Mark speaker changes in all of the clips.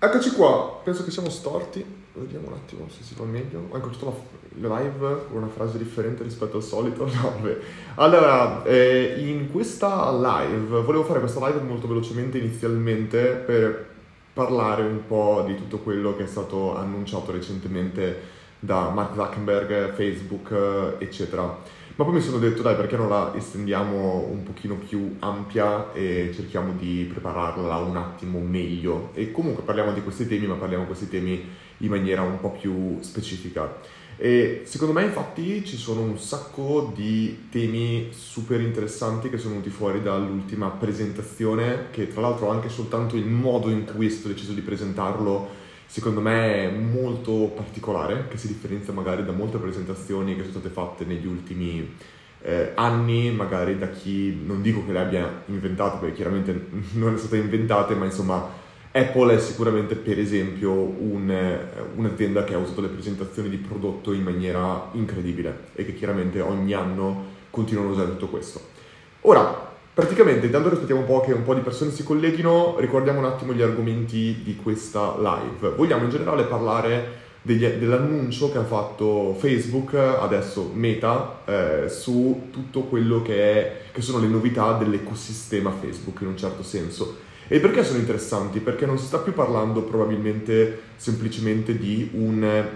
Speaker 1: Eccoci qua, penso che siamo storti. Vediamo un attimo se si fa meglio. Ho incominciato la live con una frase differente rispetto al solito. No. Allora, eh, in questa live, volevo fare questa live molto velocemente inizialmente per parlare un po' di tutto quello che è stato annunciato recentemente da Mark Zuckerberg, Facebook, eccetera. Ma poi mi sono detto, dai, perché non la estendiamo un pochino più ampia e cerchiamo di prepararla un attimo meglio. E comunque parliamo di questi temi, ma parliamo di questi temi in maniera un po' più specifica. E secondo me infatti ci sono un sacco di temi super interessanti che sono venuti fuori dall'ultima presentazione, che tra l'altro anche soltanto il modo in cui è stato deciso di presentarlo secondo me molto particolare, che si differenzia magari da molte presentazioni che sono state fatte negli ultimi eh, anni, magari da chi non dico che le abbia inventate, perché chiaramente non è stata inventate, ma insomma Apple è sicuramente per esempio un, un'azienda che ha usato le presentazioni di prodotto in maniera incredibile e che chiaramente ogni anno continuano a usare tutto questo. Ora, Praticamente, intanto aspettiamo un po' che un po' di persone si colleghino, ricordiamo un attimo gli argomenti di questa live. Vogliamo in generale parlare degli, dell'annuncio che ha fatto Facebook, adesso Meta, eh, su tutto quello che, è, che sono le novità dell'ecosistema Facebook in un certo senso. E perché sono interessanti? Perché non si sta più parlando probabilmente semplicemente di un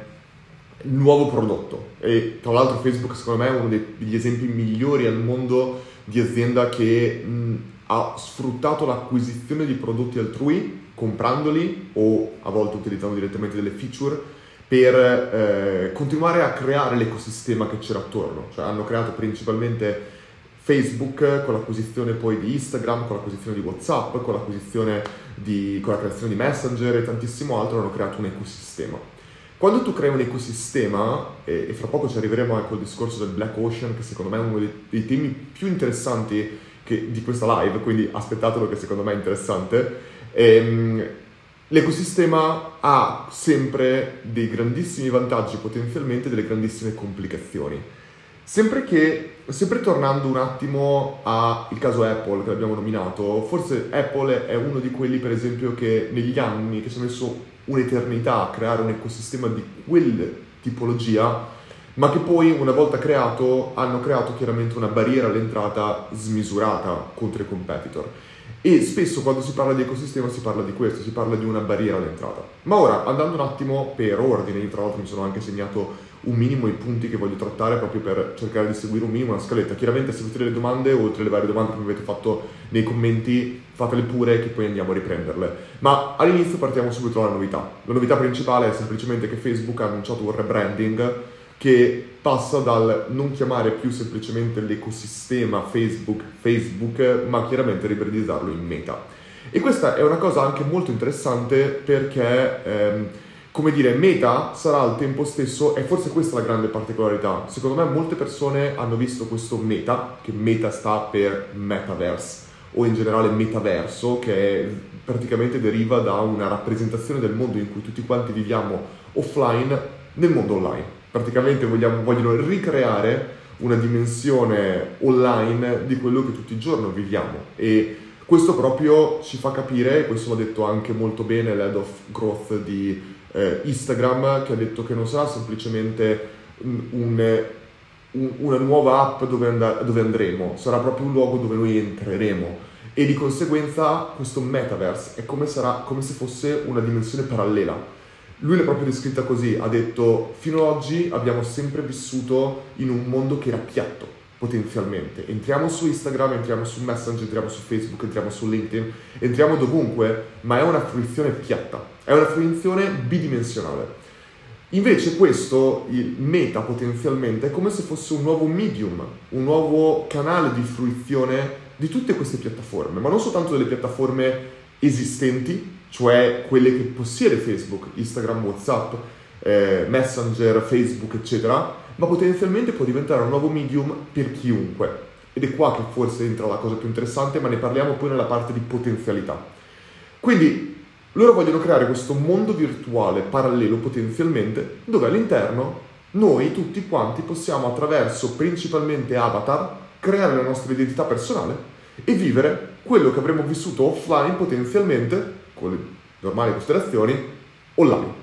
Speaker 1: nuovo prodotto. E tra l'altro Facebook secondo me è uno degli esempi migliori al mondo di azienda che mh, ha sfruttato l'acquisizione di prodotti altrui comprandoli o a volte utilizzando direttamente delle feature per eh, continuare a creare l'ecosistema che c'era attorno. Cioè hanno creato principalmente Facebook con l'acquisizione poi di Instagram, con l'acquisizione di WhatsApp, con l'acquisizione di, con la creazione di Messenger e tantissimo altro hanno creato un ecosistema. Quando tu crei un ecosistema, e, e fra poco ci arriveremo anche al discorso del Black Ocean, che secondo me è uno dei, dei temi più interessanti che, di questa live, quindi aspettatelo che secondo me è interessante, ehm, l'ecosistema ha sempre dei grandissimi vantaggi, potenzialmente delle grandissime complicazioni. Sempre che, sempre tornando un attimo al caso Apple che l'abbiamo nominato, forse Apple è uno di quelli per esempio che negli anni che ci ha messo un'eternità a creare un ecosistema di quella tipologia, ma che poi una volta creato hanno creato chiaramente una barriera all'entrata smisurata contro i competitor. E spesso quando si parla di ecosistema si parla di questo, si parla di una barriera all'entrata. Ma ora, andando un attimo per ordine, tra l'altro mi sono anche segnato un minimo i punti che voglio trattare proprio per cercare di seguire un minimo una scaletta. Chiaramente se avete delle domande, oltre alle varie domande che mi avete fatto nei commenti, fatele pure che poi andiamo a riprenderle. Ma all'inizio partiamo subito dalla novità. La novità principale è semplicemente che Facebook ha annunciato un rebranding che passa dal non chiamare più semplicemente l'ecosistema Facebook Facebook, ma chiaramente ribrandizarlo in Meta. E questa è una cosa anche molto interessante perché... Ehm, come dire, meta sarà al tempo stesso, e forse questa è la grande particolarità. Secondo me molte persone hanno visto questo meta, che meta sta per metaverse, o in generale metaverso, che praticamente deriva da una rappresentazione del mondo in cui tutti quanti viviamo offline nel mondo online. Praticamente vogliamo, vogliono ricreare una dimensione online di quello che tutti i giorni viviamo e questo proprio ci fa capire, questo l'ha detto anche molto bene l'head of growth di eh, Instagram che ha detto che non sarà semplicemente un, un, una nuova app dove, and- dove andremo, sarà proprio un luogo dove noi entreremo e di conseguenza questo metaverse è come, sarà, come se fosse una dimensione parallela. Lui l'ha proprio descritta così, ha detto fino ad oggi abbiamo sempre vissuto in un mondo che era piatto, potenzialmente. Entriamo su Instagram, entriamo su Messenger, entriamo su Facebook, entriamo su LinkedIn, entriamo dovunque, ma è una fruizione piatta, è una fruizione bidimensionale. Invece questo, il meta potenzialmente, è come se fosse un nuovo medium, un nuovo canale di fruizione di tutte queste piattaforme, ma non soltanto delle piattaforme esistenti, cioè quelle che possiede Facebook, Instagram, Whatsapp, eh, Messenger, Facebook, eccetera, ma potenzialmente può diventare un nuovo medium per chiunque. Ed è qua che forse entra la cosa più interessante, ma ne parliamo poi nella parte di potenzialità. Quindi loro vogliono creare questo mondo virtuale parallelo potenzialmente, dove all'interno noi tutti quanti possiamo attraverso principalmente avatar creare la nostra identità personale e vivere quello che avremmo vissuto offline potenzialmente con le normali costellazioni, online.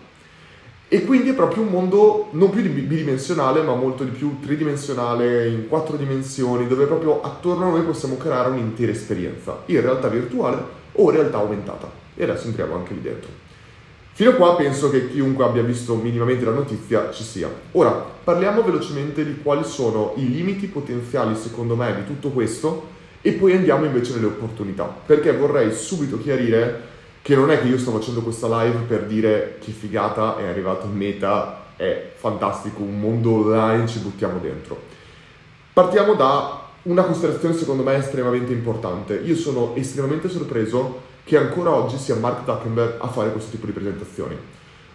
Speaker 1: E quindi è proprio un mondo non più bidimensionale, ma molto di più tridimensionale, in quattro dimensioni, dove proprio attorno a noi possiamo creare un'intera esperienza, in realtà virtuale o realtà aumentata. E adesso entriamo anche lì dentro. Fino a qua penso che chiunque abbia visto minimamente la notizia ci sia. Ora, parliamo velocemente di quali sono i limiti potenziali, secondo me, di tutto questo e poi andiamo invece nelle opportunità, perché vorrei subito chiarire che non è che io sto facendo questa live per dire che figata è arrivato in meta, è fantastico, un mondo online, ci buttiamo dentro. Partiamo da una considerazione secondo me estremamente importante. Io sono estremamente sorpreso che ancora oggi sia Mark Zuckerberg a fare questo tipo di presentazioni.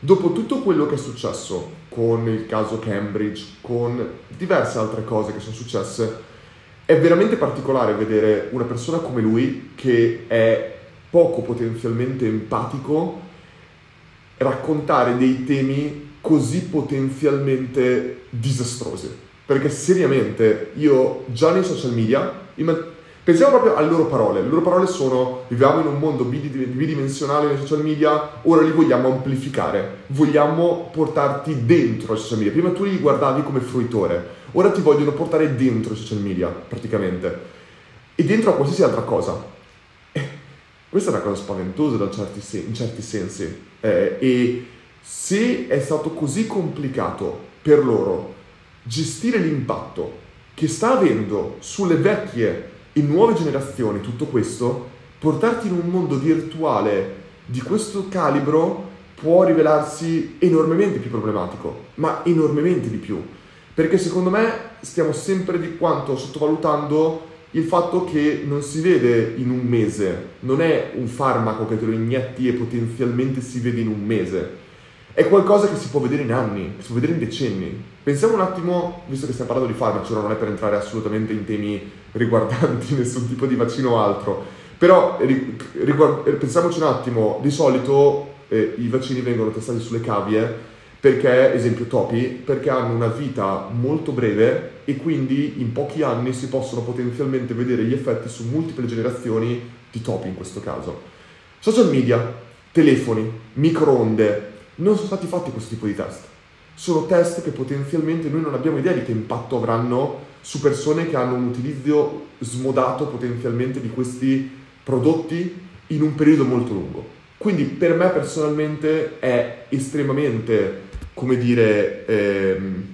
Speaker 1: Dopo tutto quello che è successo con il caso Cambridge, con diverse altre cose che sono successe, è veramente particolare vedere una persona come lui che è poco potenzialmente empatico raccontare dei temi così potenzialmente disastrosi. Perché seriamente io già nei social media, pensiamo proprio alle loro parole, le loro parole sono viviamo in un mondo bidimensionale nei social media, ora li vogliamo amplificare, vogliamo portarti dentro i social media. Prima tu li guardavi come fruitore, ora ti vogliono portare dentro i social media praticamente e dentro a qualsiasi altra cosa. Questa è una cosa spaventosa certi sen- in certi sensi. Eh, e se è stato così complicato per loro gestire l'impatto che sta avendo sulle vecchie e nuove generazioni tutto questo, portarti in un mondo virtuale di questo calibro può rivelarsi enormemente più problematico, ma enormemente di più. Perché secondo me stiamo sempre di quanto sottovalutando il fatto che non si vede in un mese, non è un farmaco che te lo inietti e potenzialmente si vede in un mese, è qualcosa che si può vedere in anni, si può vedere in decenni. Pensiamo un attimo, visto che stiamo parlando di farmaci, ora non è per entrare assolutamente in temi riguardanti nessun tipo di vaccino o altro, però riguard- pensiamoci un attimo, di solito eh, i vaccini vengono testati sulle cavie perché, esempio topi, perché hanno una vita molto breve e quindi in pochi anni si possono potenzialmente vedere gli effetti su multiple generazioni di topi in questo caso. Social media, telefoni, microonde, non sono stati fatti questo tipo di test. Sono test che potenzialmente noi non abbiamo idea di che impatto avranno su persone che hanno un utilizzo smodato potenzialmente di questi prodotti in un periodo molto lungo. Quindi per me personalmente è estremamente come dire... Ehm...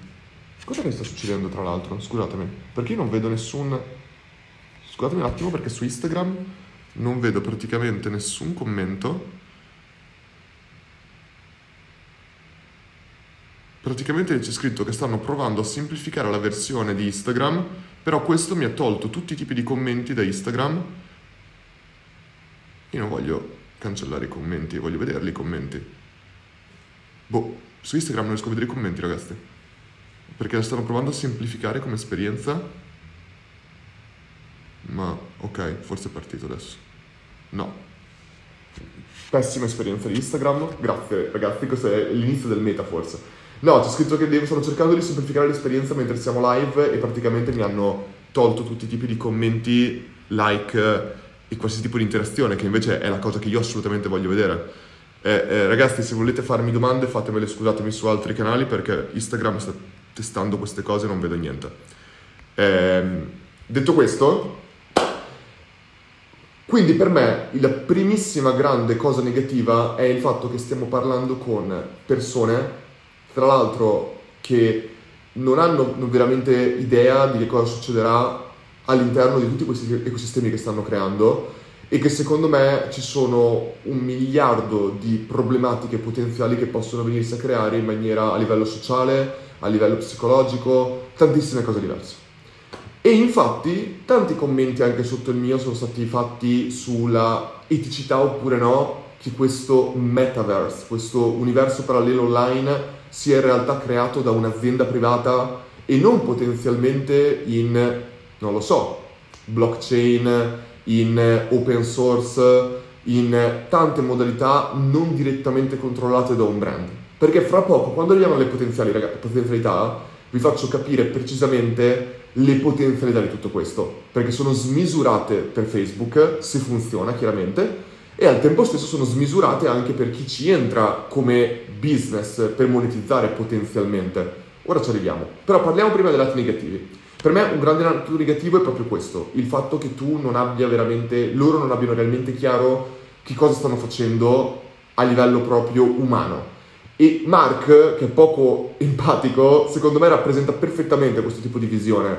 Speaker 1: Cosa che sta succedendo tra l'altro? Scusatemi, perché io non vedo nessun... Scusatemi un attimo perché su Instagram non vedo praticamente nessun commento. Praticamente c'è scritto che stanno provando a semplificare la versione di Instagram, però questo mi ha tolto tutti i tipi di commenti da Instagram. Io non voglio cancellare i commenti, voglio vederli i commenti. Boh, su Instagram non riesco a vedere i commenti, ragazzi. Perché la stanno provando a semplificare come esperienza. Ma ok, forse è partito adesso. No. Pessima esperienza di Instagram. Grazie, ragazzi, questo è l'inizio del meta, forse. No, c'è scritto che stanno cercando di semplificare l'esperienza mentre siamo live e praticamente mi hanno tolto tutti i tipi di commenti, like e qualsiasi tipo di interazione, che invece è la cosa che io assolutamente voglio vedere. Eh, eh, ragazzi, se volete farmi domande, fatemele, scusatemi, su altri canali perché Instagram sta testando queste cose e non vedo niente. Eh, detto questo, quindi per me la primissima grande cosa negativa è il fatto che stiamo parlando con persone, tra l'altro, che non hanno veramente idea di che cosa succederà all'interno di tutti questi ecosistemi che stanno creando e che secondo me ci sono un miliardo di problematiche potenziali che possono venirsi a creare in maniera a livello sociale, a livello psicologico, tantissime cose diverse. E infatti tanti commenti anche sotto il mio sono stati fatti sulla eticità oppure no che questo metaverse, questo universo parallelo online sia in realtà creato da un'azienda privata e non potenzialmente in, non lo so, blockchain, in open source, in tante modalità non direttamente controllate da un brand. Perché fra poco, quando arriviamo alle potenzialità, vi faccio capire precisamente le potenzialità di tutto questo, perché sono smisurate per Facebook, se funziona chiaramente, e al tempo stesso sono smisurate anche per chi ci entra come business per monetizzare potenzialmente. Ora ci arriviamo, però parliamo prima dei lati negativi. Per me un grande lato negativo è proprio questo, il fatto che tu non abbia veramente, loro non abbiano realmente chiaro che cosa stanno facendo a livello proprio umano. E Mark, che è poco empatico, secondo me rappresenta perfettamente questo tipo di visione.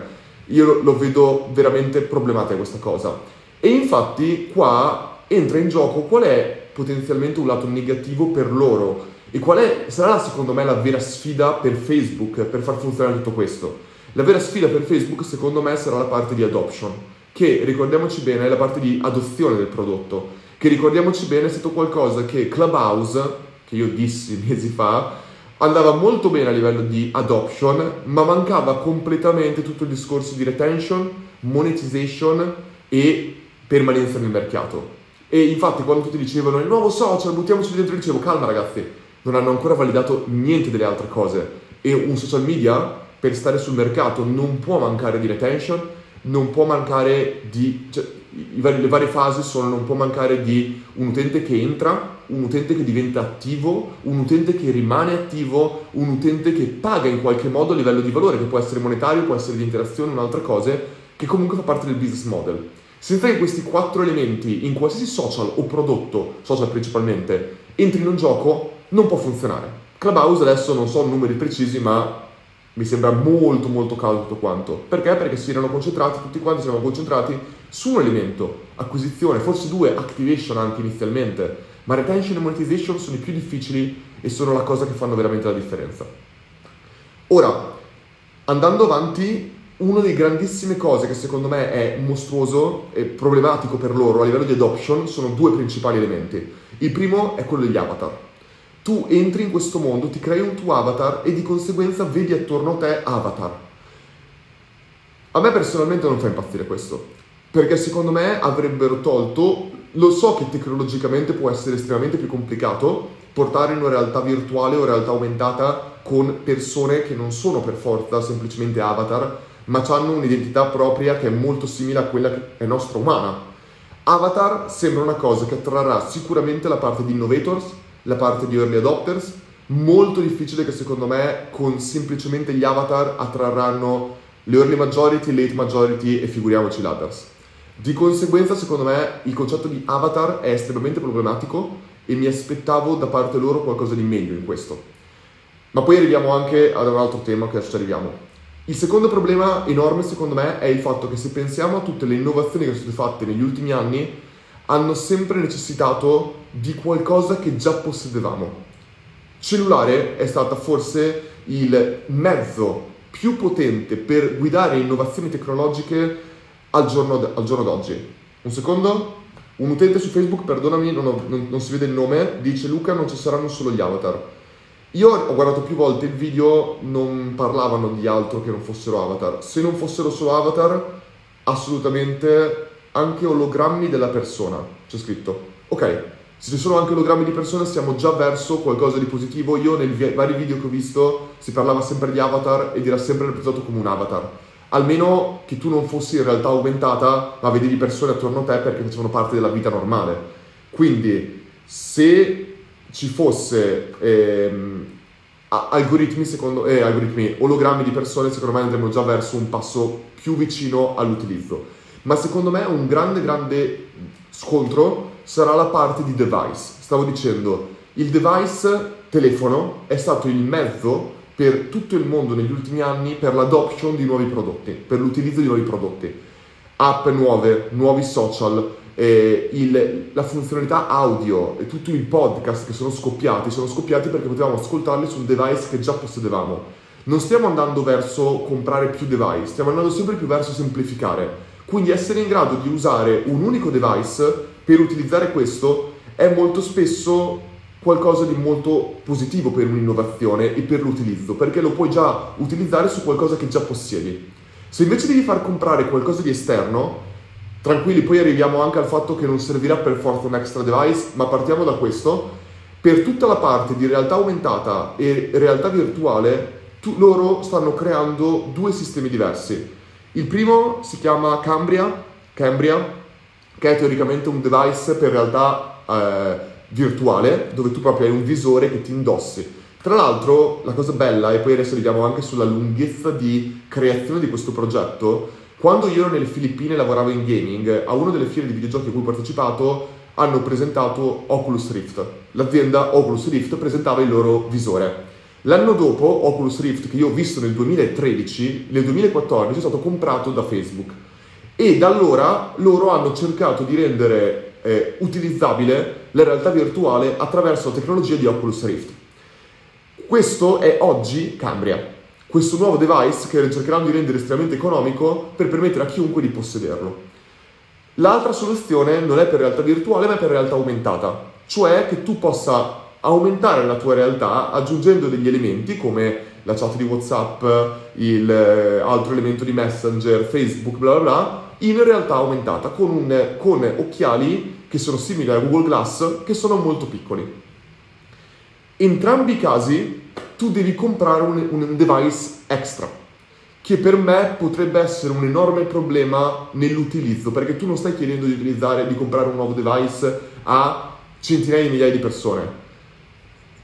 Speaker 1: Io lo, lo vedo veramente problematica questa cosa. E infatti qua entra in gioco qual è potenzialmente un lato negativo per loro e qual è, sarà secondo me la vera sfida per Facebook per far funzionare tutto questo. La vera sfida per Facebook secondo me sarà la parte di adoption, che ricordiamoci bene è la parte di adozione del prodotto, che ricordiamoci bene è stato qualcosa che Clubhouse, che io dissi mesi fa, andava molto bene a livello di adoption, ma mancava completamente tutto il discorso di retention, monetization e permanenza nel mercato. E infatti quando tutti dicevano il nuovo social, buttiamoci dentro, dicevo calma ragazzi, non hanno ancora validato niente delle altre cose. E un social media, per stare sul mercato, non può mancare di retention, non può mancare di... Cioè, le varie fasi sono non può mancare di un utente che entra, un utente che diventa attivo, un utente che rimane attivo, un utente che paga in qualche modo a livello di valore, che può essere monetario, può essere di interazione, un'altra cosa, che comunque fa parte del business model. Senza che questi quattro elementi in qualsiasi social o prodotto, social principalmente, entrino in gioco, non può funzionare. Clubhouse adesso non so numeri precisi, ma mi sembra molto molto caldo tutto quanto. Perché? Perché si erano concentrati, tutti quanti si erano concentrati su un elemento, acquisizione, forse due, activation anche inizialmente, ma retention e monetization sono i più difficili e sono la cosa che fanno veramente la differenza. Ora, andando avanti, una delle grandissime cose che secondo me è mostruoso e problematico per loro a livello di adoption sono due principali elementi. Il primo è quello degli avatar tu entri in questo mondo, ti crei un tuo avatar e di conseguenza vedi attorno a te avatar. A me personalmente non fa impazzire questo, perché secondo me avrebbero tolto, lo so che tecnologicamente può essere estremamente più complicato portare in una realtà virtuale o realtà aumentata con persone che non sono per forza semplicemente avatar, ma hanno un'identità propria che è molto simile a quella che è nostra umana. Avatar sembra una cosa che attrarrà sicuramente la parte di innovators, la parte di early adopters, molto difficile che secondo me con semplicemente gli avatar attrarranno le early majority, late majority e figuriamoci ladders. Di conseguenza, secondo me, il concetto di avatar è estremamente problematico e mi aspettavo da parte loro qualcosa di meglio in questo. Ma poi arriviamo anche ad un altro tema che adesso ci arriviamo. Il secondo problema enorme, secondo me, è il fatto che se pensiamo a tutte le innovazioni che sono state fatte negli ultimi anni, hanno sempre necessitato di qualcosa che già possedevamo. Cellulare è stata forse il mezzo più potente per guidare innovazioni tecnologiche al giorno, al giorno d'oggi. Un secondo? Un utente su Facebook, perdonami, non, ho, non, non si vede il nome, dice Luca non ci saranno solo gli avatar. Io ho guardato più volte il video, non parlavano di altro che non fossero avatar. Se non fossero solo avatar, assolutamente anche ologrammi della persona, c'è scritto. Ok, se ci sono anche ologrammi di persone siamo già verso qualcosa di positivo. Io nei vari video che ho visto si parlava sempre di avatar ed era sempre rappresentato come un avatar. Almeno che tu non fossi in realtà aumentata, ma vedevi persone attorno a te perché facevano parte della vita normale. Quindi, se ci fosse ehm, algoritmi, secondo, eh, algoritmi, ologrammi di persone, secondo me andremo già verso un passo più vicino all'utilizzo. Ma secondo me un grande, grande scontro sarà la parte di device. Stavo dicendo, il device telefono è stato il mezzo per tutto il mondo negli ultimi anni per l'adoption di nuovi prodotti, per l'utilizzo di nuovi prodotti. App nuove, nuovi social, eh, il, la funzionalità audio e tutti i podcast che sono scoppiati, sono scoppiati perché potevamo ascoltarli su un device che già possedevamo. Non stiamo andando verso comprare più device, stiamo andando sempre più verso semplificare. Quindi essere in grado di usare un unico device per utilizzare questo è molto spesso qualcosa di molto positivo per un'innovazione e per l'utilizzo, perché lo puoi già utilizzare su qualcosa che già possiedi. Se invece devi far comprare qualcosa di esterno, tranquilli, poi arriviamo anche al fatto che non servirà per forza un extra device, ma partiamo da questo. Per tutta la parte di realtà aumentata e realtà virtuale, tu, loro stanno creando due sistemi diversi. Il primo si chiama Cambria, Cambria che è teoricamente un device per realtà eh, virtuale dove tu proprio hai un visore che ti indossi. Tra l'altro, la cosa bella, e poi adesso arriviamo anche sulla lunghezza di creazione di questo progetto, quando io ero nelle Filippine e lavoravo in gaming, a una delle fiere di videogiochi a cui ho partecipato hanno presentato Oculus Rift. L'azienda Oculus Rift presentava il loro visore. L'anno dopo, Oculus Rift, che io ho visto nel 2013, nel 2014 è stato comprato da Facebook. E da allora loro hanno cercato di rendere eh, utilizzabile la realtà virtuale attraverso la tecnologia di Oculus Rift. Questo è oggi Cambria, questo nuovo device che cercheranno di rendere estremamente economico per permettere a chiunque di possederlo. L'altra soluzione non è per realtà virtuale ma è per realtà aumentata, cioè che tu possa aumentare la tua realtà aggiungendo degli elementi come la chat di WhatsApp, il eh, elemento di Messenger, Facebook, bla bla bla, in realtà aumentata con, un, con occhiali che sono simili a Google Glass che sono molto piccoli. Entrambi i casi tu devi comprare un, un device extra, che per me potrebbe essere un enorme problema nell'utilizzo, perché tu non stai chiedendo di utilizzare, di comprare un nuovo device a centinaia di migliaia di persone.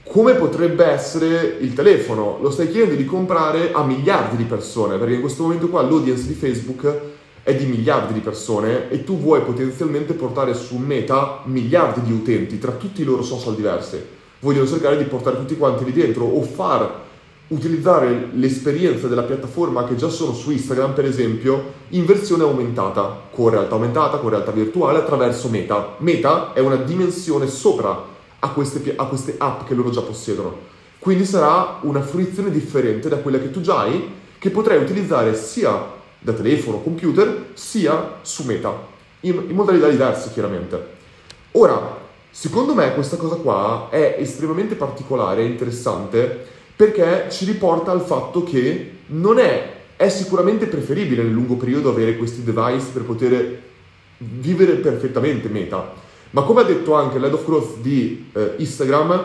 Speaker 1: Come potrebbe essere il telefono? Lo stai chiedendo di comprare a miliardi di persone, perché in questo momento qua l'audience di Facebook è di miliardi di persone e tu vuoi potenzialmente portare su Meta miliardi di utenti tra tutti i loro social diversi vogliono cercare di portare tutti quanti lì dentro o far utilizzare l'esperienza della piattaforma che già sono su Instagram, per esempio, in versione aumentata, con realtà aumentata, con realtà virtuale, attraverso Meta. Meta è una dimensione sopra a queste, a queste app che loro già possiedono. Quindi sarà una fruizione differente da quella che tu già hai, che potrai utilizzare sia da telefono, computer, sia su Meta, in, in modalità diverse chiaramente. Ora, Secondo me questa cosa qua è estremamente particolare e interessante perché ci riporta al fatto che non è, è sicuramente preferibile nel lungo periodo avere questi device per poter vivere perfettamente meta. Ma come ha detto anche l'head of growth di eh, Instagram,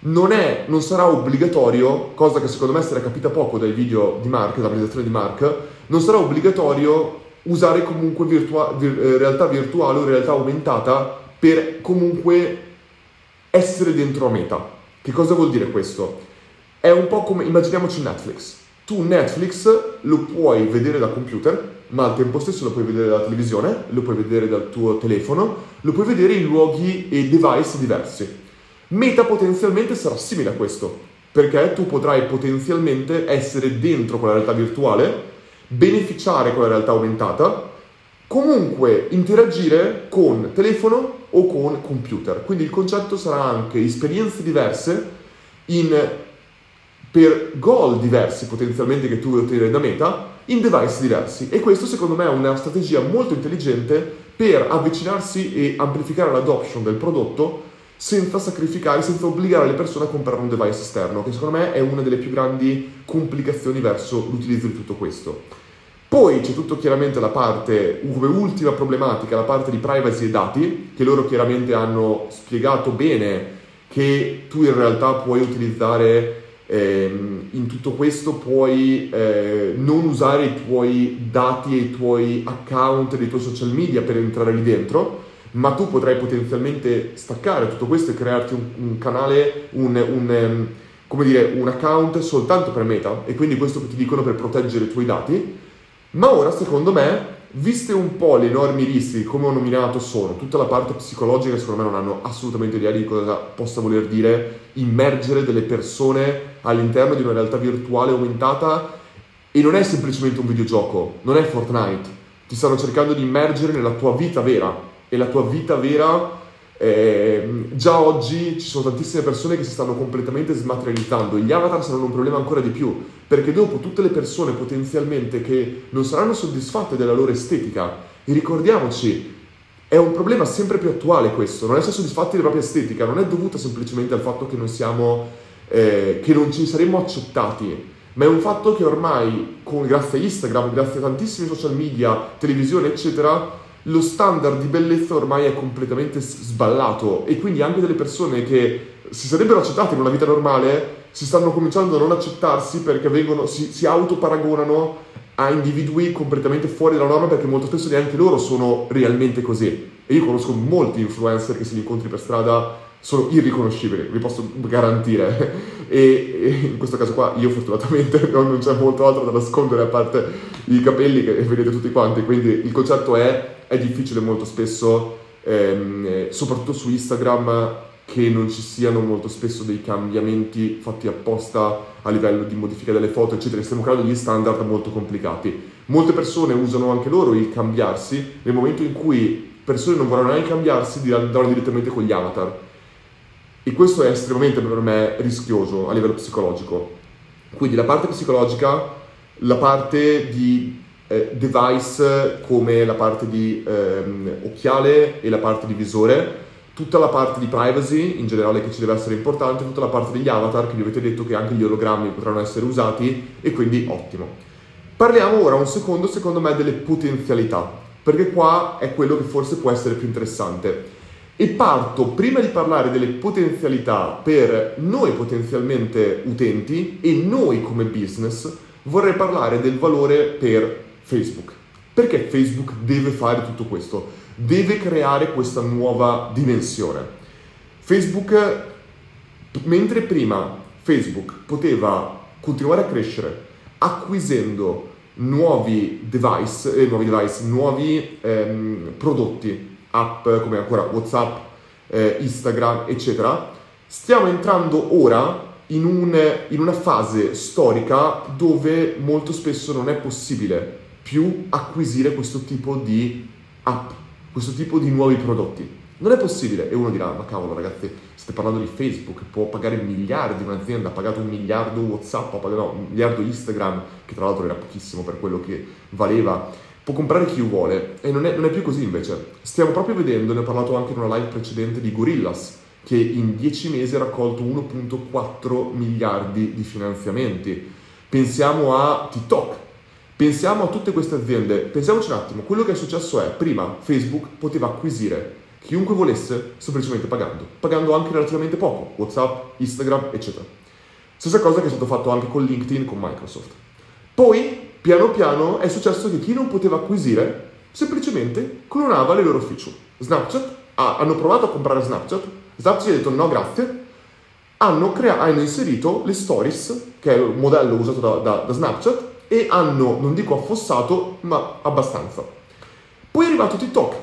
Speaker 1: non, è, non, sarà obbligatorio, cosa che secondo me sarà capita poco dai video di Mark, dalla presentazione di Mark, non sarà obbligatorio usare comunque virtua- vir- eh, realtà virtuale o realtà aumentata per comunque essere dentro a meta. Che cosa vuol dire questo? È un po' come, immaginiamoci Netflix. Tu Netflix lo puoi vedere da computer, ma al tempo stesso lo puoi vedere dalla televisione, lo puoi vedere dal tuo telefono, lo puoi vedere in luoghi e device diversi. Meta potenzialmente sarà simile a questo, perché tu potrai potenzialmente essere dentro quella realtà virtuale, beneficiare con la realtà aumentata, comunque interagire con telefono o con computer. Quindi il concetto sarà anche esperienze diverse in, per goal diversi potenzialmente che tu vuoi ottenere da meta in device diversi e questo secondo me è una strategia molto intelligente per avvicinarsi e amplificare l'adoption del prodotto senza sacrificare, senza obbligare le persone a comprare un device esterno, che secondo me è una delle più grandi complicazioni verso l'utilizzo di tutto questo. Poi c'è tutto chiaramente la parte, come ultima problematica, la parte di privacy e dati, che loro chiaramente hanno spiegato bene che tu in realtà puoi utilizzare ehm, in tutto questo, puoi eh, non usare i tuoi dati e i tuoi account dei tuoi social media per entrare lì dentro, ma tu potrai potenzialmente staccare tutto questo e crearti un, un canale, un, un, come dire, un account soltanto per Meta e quindi questo che ti dicono per proteggere i tuoi dati ma ora, secondo me, viste un po' gli enormi rischi, come ho nominato sono, tutta la parte psicologica, secondo me non hanno assolutamente idea di cosa possa voler dire immergere delle persone all'interno di una realtà virtuale aumentata e non è semplicemente un videogioco, non è Fortnite, ti stanno cercando di immergere nella tua vita vera e la tua vita vera eh, già oggi ci sono tantissime persone che si stanno completamente smaterializzando. Gli avatar saranno un problema ancora di più, perché dopo tutte le persone potenzialmente che non saranno soddisfatte della loro estetica, e ricordiamoci, è un problema sempre più attuale questo, non essere soddisfatti della propria estetica non è dovuta semplicemente al fatto che non siamo, eh, che non ci saremmo accettati, ma è un fatto che ormai, con, grazie a Instagram, grazie a tantissimi social media, televisione, eccetera, lo standard di bellezza ormai è completamente sballato e quindi anche delle persone che si sarebbero accettate in una vita normale si stanno cominciando a non accettarsi perché vengono, si, si autoparagonano a individui completamente fuori dalla norma perché molto spesso neanche loro sono realmente così. e io conosco molti influencer che se li incontri per strada sono irriconoscibili, vi posso garantire. E, e, in questo caso qua io fortunatamente non c'è molto altro da nascondere a parte i capelli che vedete tutti quanti, quindi il concetto è, è difficile molto spesso, ehm, soprattutto su Instagram, che non ci siano molto spesso dei cambiamenti fatti apposta a livello di modifica delle foto, eccetera. Stiamo creando degli standard molto complicati. Molte persone usano anche loro il cambiarsi nel momento in cui persone non vorranno neanche cambiarsi, andranno direttamente con gli avatar e questo è estremamente per me rischioso a livello psicologico. Quindi la parte psicologica, la parte di eh, device come la parte di ehm, occhiale e la parte di visore, tutta la parte di privacy in generale che ci deve essere importante, tutta la parte degli avatar che vi avete detto che anche gli ologrammi potranno essere usati e quindi ottimo. Parliamo ora un secondo, secondo me, delle potenzialità, perché qua è quello che forse può essere più interessante e parto prima di parlare delle potenzialità per noi potenzialmente utenti e noi come business, vorrei parlare del valore per Facebook. Perché Facebook deve fare tutto questo? Deve creare questa nuova dimensione. Facebook, mentre prima Facebook poteva continuare a crescere acquisendo nuovi device, eh, nuovi, device, nuovi ehm, prodotti app come ancora WhatsApp, eh, Instagram, eccetera, stiamo entrando ora in, un, in una fase storica dove molto spesso non è possibile più acquisire questo tipo di app, questo tipo di nuovi prodotti. Non è possibile. E uno dirà, ma cavolo ragazzi, state parlando di Facebook, può pagare miliardi un'azienda, ha pagato un miliardo WhatsApp, ha pagato no, un miliardo Instagram, che tra l'altro era pochissimo per quello che valeva può comprare chi vuole e non è, non è, più così invece. Stiamo proprio vedendo, ne ho parlato anche in una live precedente di Gorillas, che in 10 mesi ha raccolto 1.4 miliardi di finanziamenti. Pensiamo a TikTok, pensiamo a tutte queste aziende, pensiamoci un attimo, quello che è successo è, prima Facebook poteva acquisire chiunque volesse semplicemente pagando, pagando anche relativamente poco, WhatsApp, Instagram, eccetera. Stessa cosa che è stato fatto anche con LinkedIn, con Microsoft. Poi piano piano è successo che chi non poteva acquisire semplicemente clonava le loro feature. Snapchat ah, hanno provato a comprare Snapchat, Snapchat ha detto no grazie, hanno, crea- hanno, inserito le stories, che è il modello usato da, da, da Snapchat, e hanno, non dico affossato, ma abbastanza. Poi è arrivato TikTok.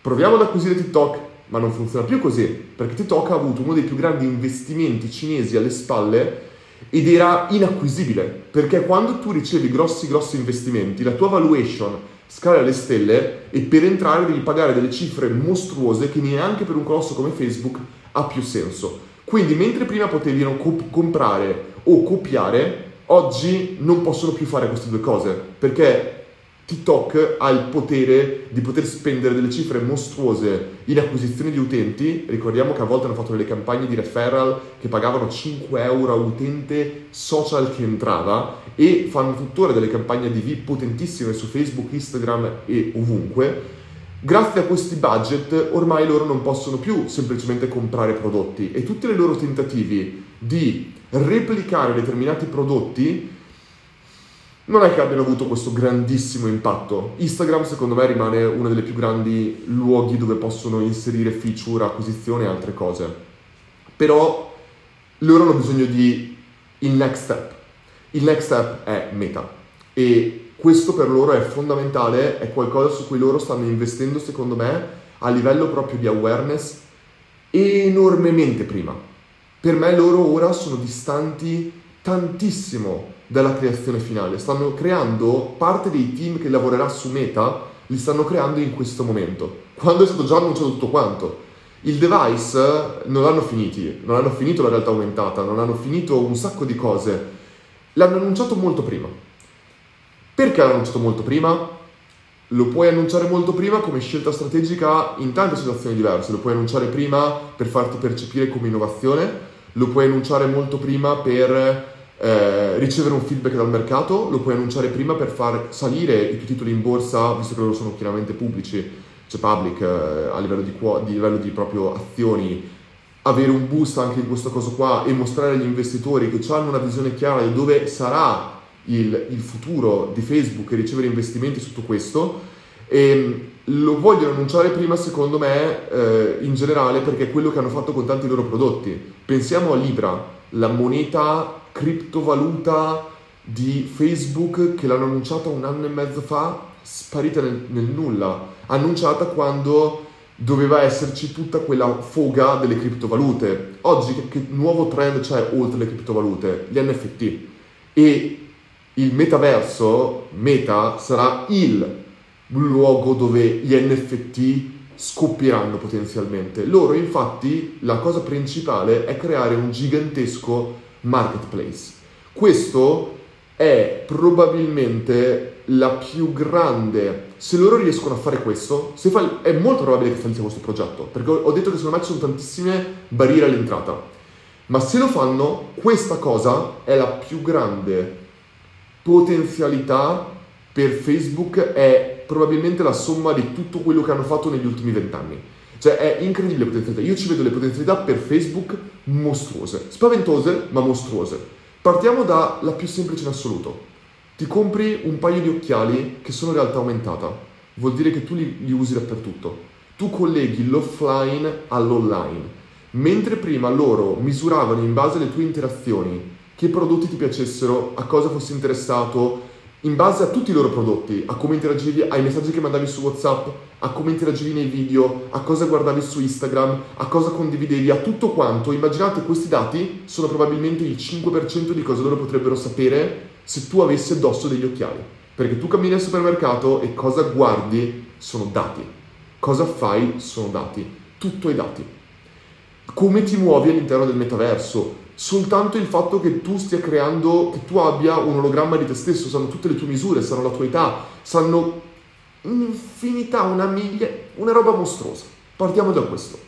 Speaker 1: Proviamo ad acquisire TikTok, ma non funziona più così, perché TikTok ha avuto uno dei più grandi investimenti cinesi alle spalle ed era inacquisibile perché quando tu ricevi grossi grossi investimenti la tua valuation scala alle stelle e per entrare devi pagare delle cifre mostruose che neanche per un colosso come Facebook ha più senso. Quindi mentre prima potevi comp- comprare o copiare, oggi non possono più fare queste due cose perché TikTok ha il potere di poter spendere delle cifre mostruose in acquisizione di utenti. Ricordiamo che a volte hanno fatto delle campagne di referral che pagavano 5 euro a utente social che entrava e fanno tuttora delle campagne di VIP potentissime su Facebook, Instagram e ovunque. Grazie a questi budget ormai loro non possono più semplicemente comprare prodotti e tutti i loro tentativi di replicare determinati prodotti non è che abbiano avuto questo grandissimo impatto. Instagram secondo me rimane uno dei più grandi luoghi dove possono inserire feature, acquisizione e altre cose. Però loro hanno bisogno di il next step. Il next step è Meta e questo per loro è fondamentale, è qualcosa su cui loro stanno investendo secondo me a livello proprio di awareness enormemente prima. Per me loro ora sono distanti tantissimo dalla creazione finale. Stanno creando parte dei team che lavorerà su Meta, li stanno creando in questo momento, quando è stato già annunciato tutto quanto. Il device non l'hanno finiti, non hanno finito la realtà aumentata, non hanno finito un sacco di cose. L'hanno annunciato molto prima. Perché l'hanno annunciato molto prima? Lo puoi annunciare molto prima come scelta strategica in tante situazioni diverse. Lo puoi annunciare prima per farti percepire come innovazione, lo puoi annunciare molto prima per eh, ricevere un feedback dal mercato, lo puoi annunciare prima per far salire i tuoi titoli in borsa, visto che loro sono chiaramente pubblici, cioè public eh, a livello di, di, livello di proprio azioni, avere un boost anche in questo caso qua e mostrare agli investitori che hanno una visione chiara di dove sarà il, il futuro di Facebook e ricevere investimenti su tutto questo. E lo vogliono annunciare prima, secondo me, eh, in generale, perché è quello che hanno fatto con tanti loro prodotti. Pensiamo a Libra, la moneta criptovaluta di Facebook che l'hanno annunciata un anno e mezzo fa, sparita nel, nel nulla, annunciata quando doveva esserci tutta quella foga delle criptovalute. Oggi che, che nuovo trend c'è oltre le criptovalute? Gli NFT. E il metaverso, meta, sarà il luogo dove gli NFT scoppieranno potenzialmente. Loro infatti la cosa principale è creare un gigantesco marketplace. Questo è probabilmente la più grande. Se loro riescono a fare questo, fa, è molto probabile che fallissero questo progetto, perché ho detto che secondo me ci sono tantissime barriere all'entrata. Ma se lo fanno, questa cosa è la più grande potenzialità per Facebook, è probabilmente la somma di tutto quello che hanno fatto negli ultimi vent'anni. Cioè è incredibile la potenzialità. Io ci vedo le potenzialità per Facebook mostruose, spaventose ma mostruose. Partiamo dalla più semplice in assoluto. Ti compri un paio di occhiali che sono realtà aumentata. Vuol dire che tu li, li usi dappertutto. Tu colleghi l'offline all'online. Mentre prima loro misuravano in base alle tue interazioni che prodotti ti piacessero, a cosa fossi interessato, in base a tutti i loro prodotti, a come interagivi, ai messaggi che mandavi su WhatsApp, a come interagivi nei video, a cosa guardavi su Instagram, a cosa condividevi, a tutto quanto. Immaginate questi dati sono probabilmente il 5% di cosa loro potrebbero sapere se tu avessi addosso degli occhiali. Perché tu cammini al supermercato e cosa guardi sono dati. Cosa fai sono dati. Tutto è dati. Come ti muovi all'interno del metaverso, soltanto il fatto che tu stia creando, che tu abbia un ologramma di te stesso, sanno tutte le tue misure, sanno la tua età, sanno un'infinità, una miglia, una roba mostruosa. Partiamo da questo.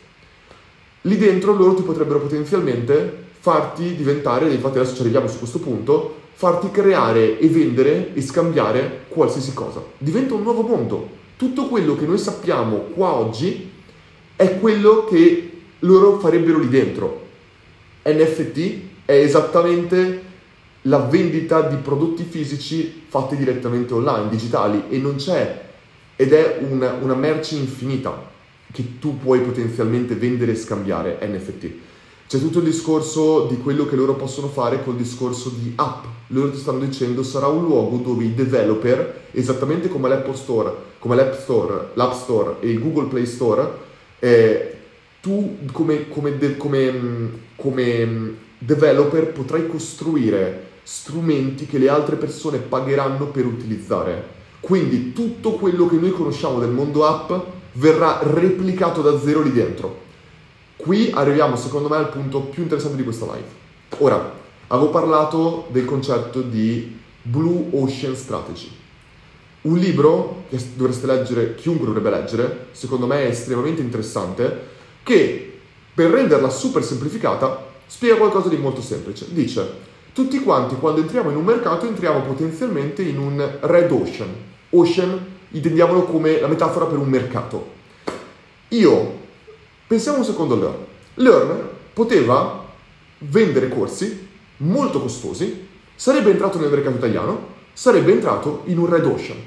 Speaker 1: Lì dentro loro ti potrebbero potenzialmente farti diventare, infatti adesso ci arriviamo su questo punto, farti creare e vendere e scambiare qualsiasi cosa. Diventa un nuovo mondo. Tutto quello che noi sappiamo qua oggi è quello che loro farebbero lì dentro NFT è esattamente la vendita di prodotti fisici fatti direttamente online, digitali, e non c'è, ed è una, una merce infinita che tu puoi potenzialmente vendere e scambiare NFT. C'è tutto il discorso di quello che loro possono fare col discorso di app. Loro ti stanno dicendo sarà un luogo dove i developer, esattamente come l'Apple Store, come l'App Store, l'App Store e il Google Play Store, eh, tu come, come, de, come, come developer potrai costruire strumenti che le altre persone pagheranno per utilizzare. Quindi tutto quello che noi conosciamo del mondo app verrà replicato da zero lì dentro. Qui arriviamo secondo me al punto più interessante di questa live. Ora, avevo parlato del concetto di Blue Ocean Strategy. Un libro che dovreste leggere, chiunque dovrebbe leggere, secondo me è estremamente interessante, che per renderla super semplificata spiega qualcosa di molto semplice. Dice, tutti quanti quando entriamo in un mercato entriamo potenzialmente in un red ocean. Ocean intendiamolo come la metafora per un mercato. Io, pensiamo un secondo a Learn. Learn poteva vendere corsi molto costosi, sarebbe entrato nel mercato italiano, sarebbe entrato in un red ocean,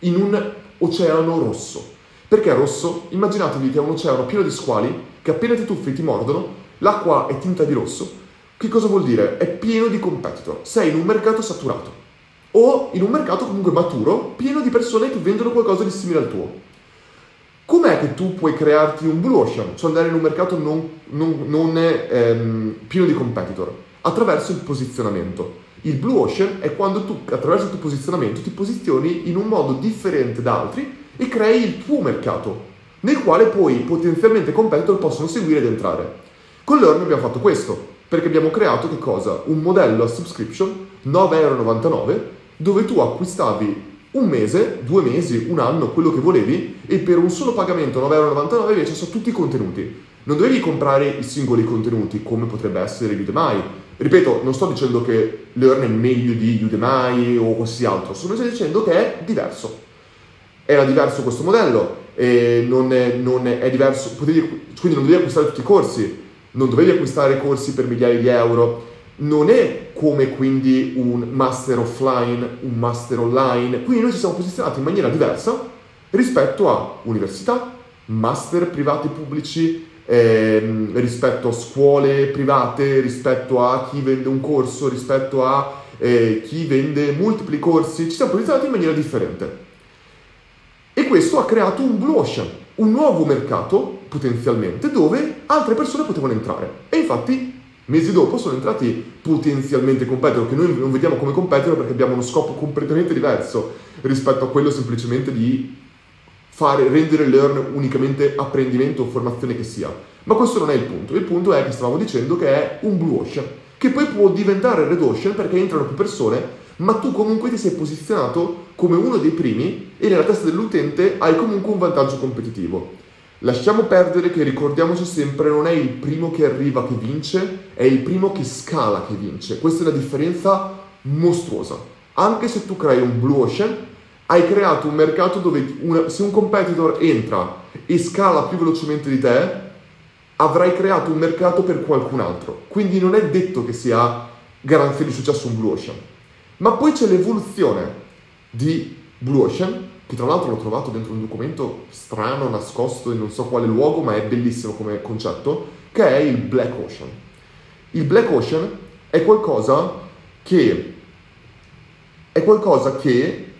Speaker 1: in un oceano rosso. Perché è rosso? Immaginatevi che è un oceano pieno di squali che appena ti tuffi ti mordono, l'acqua è tinta di rosso. Che cosa vuol dire? È pieno di competitor. Sei in un mercato saturato o in un mercato comunque maturo, pieno di persone che vendono qualcosa di simile al tuo. Com'è che tu puoi crearti un blue ocean, cioè andare in un mercato non, non, non ehm, pieno di competitor? Attraverso il posizionamento. Il blue ocean è quando tu attraverso il tuo posizionamento ti posizioni in un modo differente da altri e crei il tuo mercato, nel quale poi potenzialmente competitor possono seguire ed entrare. Con Learn abbiamo fatto questo, perché abbiamo creato che cosa? Un modello a subscription 9,99€ dove tu acquistavi un mese, due mesi, un anno, quello che volevi e per un solo pagamento 9,99€ avevi accesso a tutti i contenuti. Non dovevi comprare i singoli contenuti come potrebbe essere Udemy. Ripeto, non sto dicendo che Learn è meglio di Udemy o qualsiasi altro, sto dicendo che è diverso era diverso questo modello, non è, non è, diverso, potevi, quindi non dovevi acquistare tutti i corsi, non dovevi acquistare corsi per migliaia di euro, non è come quindi un master offline, un master online, quindi noi ci siamo posizionati in maniera diversa rispetto a università, master privati pubblici, ehm, rispetto a scuole private, rispetto a chi vende un corso, rispetto a eh, chi vende multipli corsi, ci siamo posizionati in maniera differente. E questo ha creato un blue ocean, un nuovo mercato potenzialmente dove altre persone potevano entrare. E infatti mesi dopo sono entrati potenzialmente competitor, che noi non vediamo come competitor perché abbiamo uno scopo completamente diverso rispetto a quello semplicemente di fare, rendere learn unicamente apprendimento o formazione che sia. Ma questo non è il punto. Il punto è che stavamo dicendo che è un blue ocean, che poi può diventare red ocean perché entrano più persone, ma tu comunque ti sei posizionato come uno dei primi e nella testa dell'utente hai comunque un vantaggio competitivo. Lasciamo perdere che ricordiamoci sempre non è il primo che arriva che vince, è il primo che scala che vince. Questa è una differenza mostruosa. Anche se tu crei un blue ocean, hai creato un mercato dove una, se un competitor entra e scala più velocemente di te, avrai creato un mercato per qualcun altro. Quindi non è detto che sia garanzia di successo un blue ocean. Ma poi c'è l'evoluzione di blue ocean, che tra l'altro l'ho trovato dentro un documento strano, nascosto in non so quale luogo, ma è bellissimo come concetto, che è il black ocean. Il black ocean è qualcosa che è qualcosa che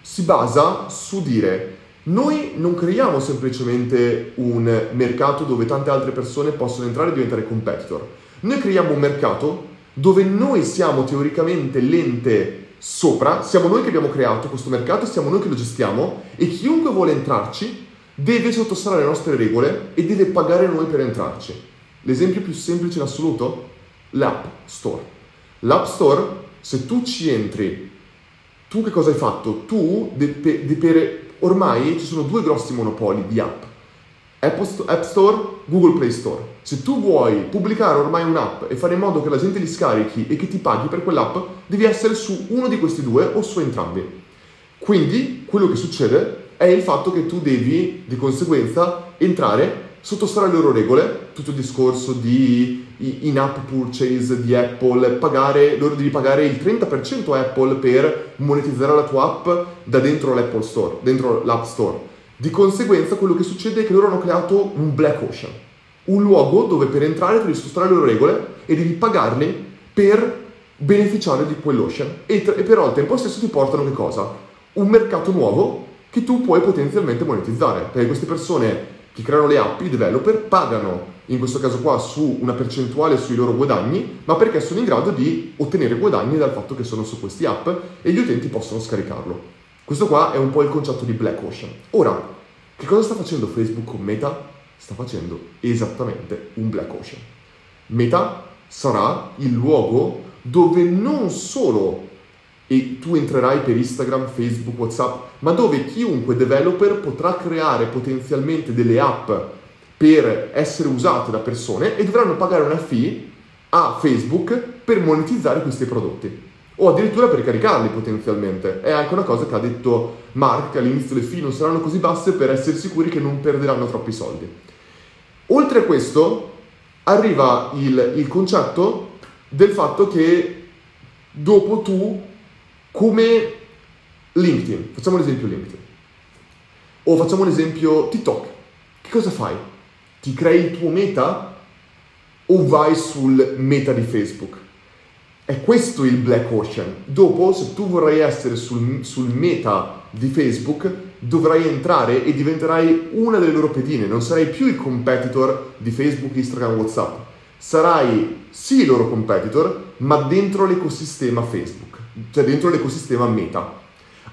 Speaker 1: si basa su dire noi non creiamo semplicemente un mercato dove tante altre persone possono entrare e diventare competitor. Noi creiamo un mercato dove noi siamo teoricamente l'ente sopra, siamo noi che abbiamo creato questo mercato, siamo noi che lo gestiamo e chiunque vuole entrarci deve sottostare alle nostre regole e deve pagare noi per entrarci. L'esempio più semplice in assoluto? L'App Store. L'App Store, se tu ci entri tu che cosa hai fatto? Tu, de, de, de ormai ci sono due grossi monopoli di app. App Store, Google Play Store. Se tu vuoi pubblicare ormai un'app e fare in modo che la gente li scarichi e che ti paghi per quell'app, devi essere su uno di questi due o su entrambi. Quindi quello che succede è il fatto che tu devi di conseguenza entrare sottostare alle loro regole, tutto il discorso di in-app purchase di Apple, pagare, loro devi pagare il 30% a Apple per monetizzare la tua app da dentro l'Apple Store, dentro l'App Store. Di conseguenza quello che succede è che loro hanno creato un black ocean, un luogo dove per entrare devi sottostare alle loro regole e devi pagarli per beneficiare di quell'ocean. E, e però al tempo stesso ti portano che cosa? Un mercato nuovo che tu puoi potenzialmente monetizzare, perché queste persone che creano le app, i developer, pagano in questo caso qua su una percentuale sui loro guadagni, ma perché sono in grado di ottenere guadagni dal fatto che sono su questi app e gli utenti possono scaricarlo. Questo qua è un po' il concetto di Black Ocean. Ora, che cosa sta facendo Facebook con Meta? Sta facendo esattamente un Black Ocean. Meta sarà il luogo dove non solo tu entrerai per Instagram, Facebook, WhatsApp, ma dove chiunque developer potrà creare potenzialmente delle app per essere usate da persone e dovranno pagare una fee a Facebook per monetizzare questi prodotti o addirittura per caricarli potenzialmente. È anche una cosa che ha detto Mark, che all'inizio le fee non saranno così basse per essere sicuri che non perderanno troppi soldi. Oltre a questo arriva il, il concetto del fatto che dopo tu come LinkedIn, facciamo l'esempio LinkedIn, o facciamo l'esempio TikTok. Che cosa fai? Ti crei il tuo meta o vai sul meta di Facebook? È questo il black ocean. Dopo, se tu vorrai essere sul, sul meta di Facebook, dovrai entrare e diventerai una delle loro pedine, non sarai più il competitor di Facebook, Instagram, WhatsApp. Sarai sì il loro competitor, ma dentro l'ecosistema Facebook cioè dentro l'ecosistema meta.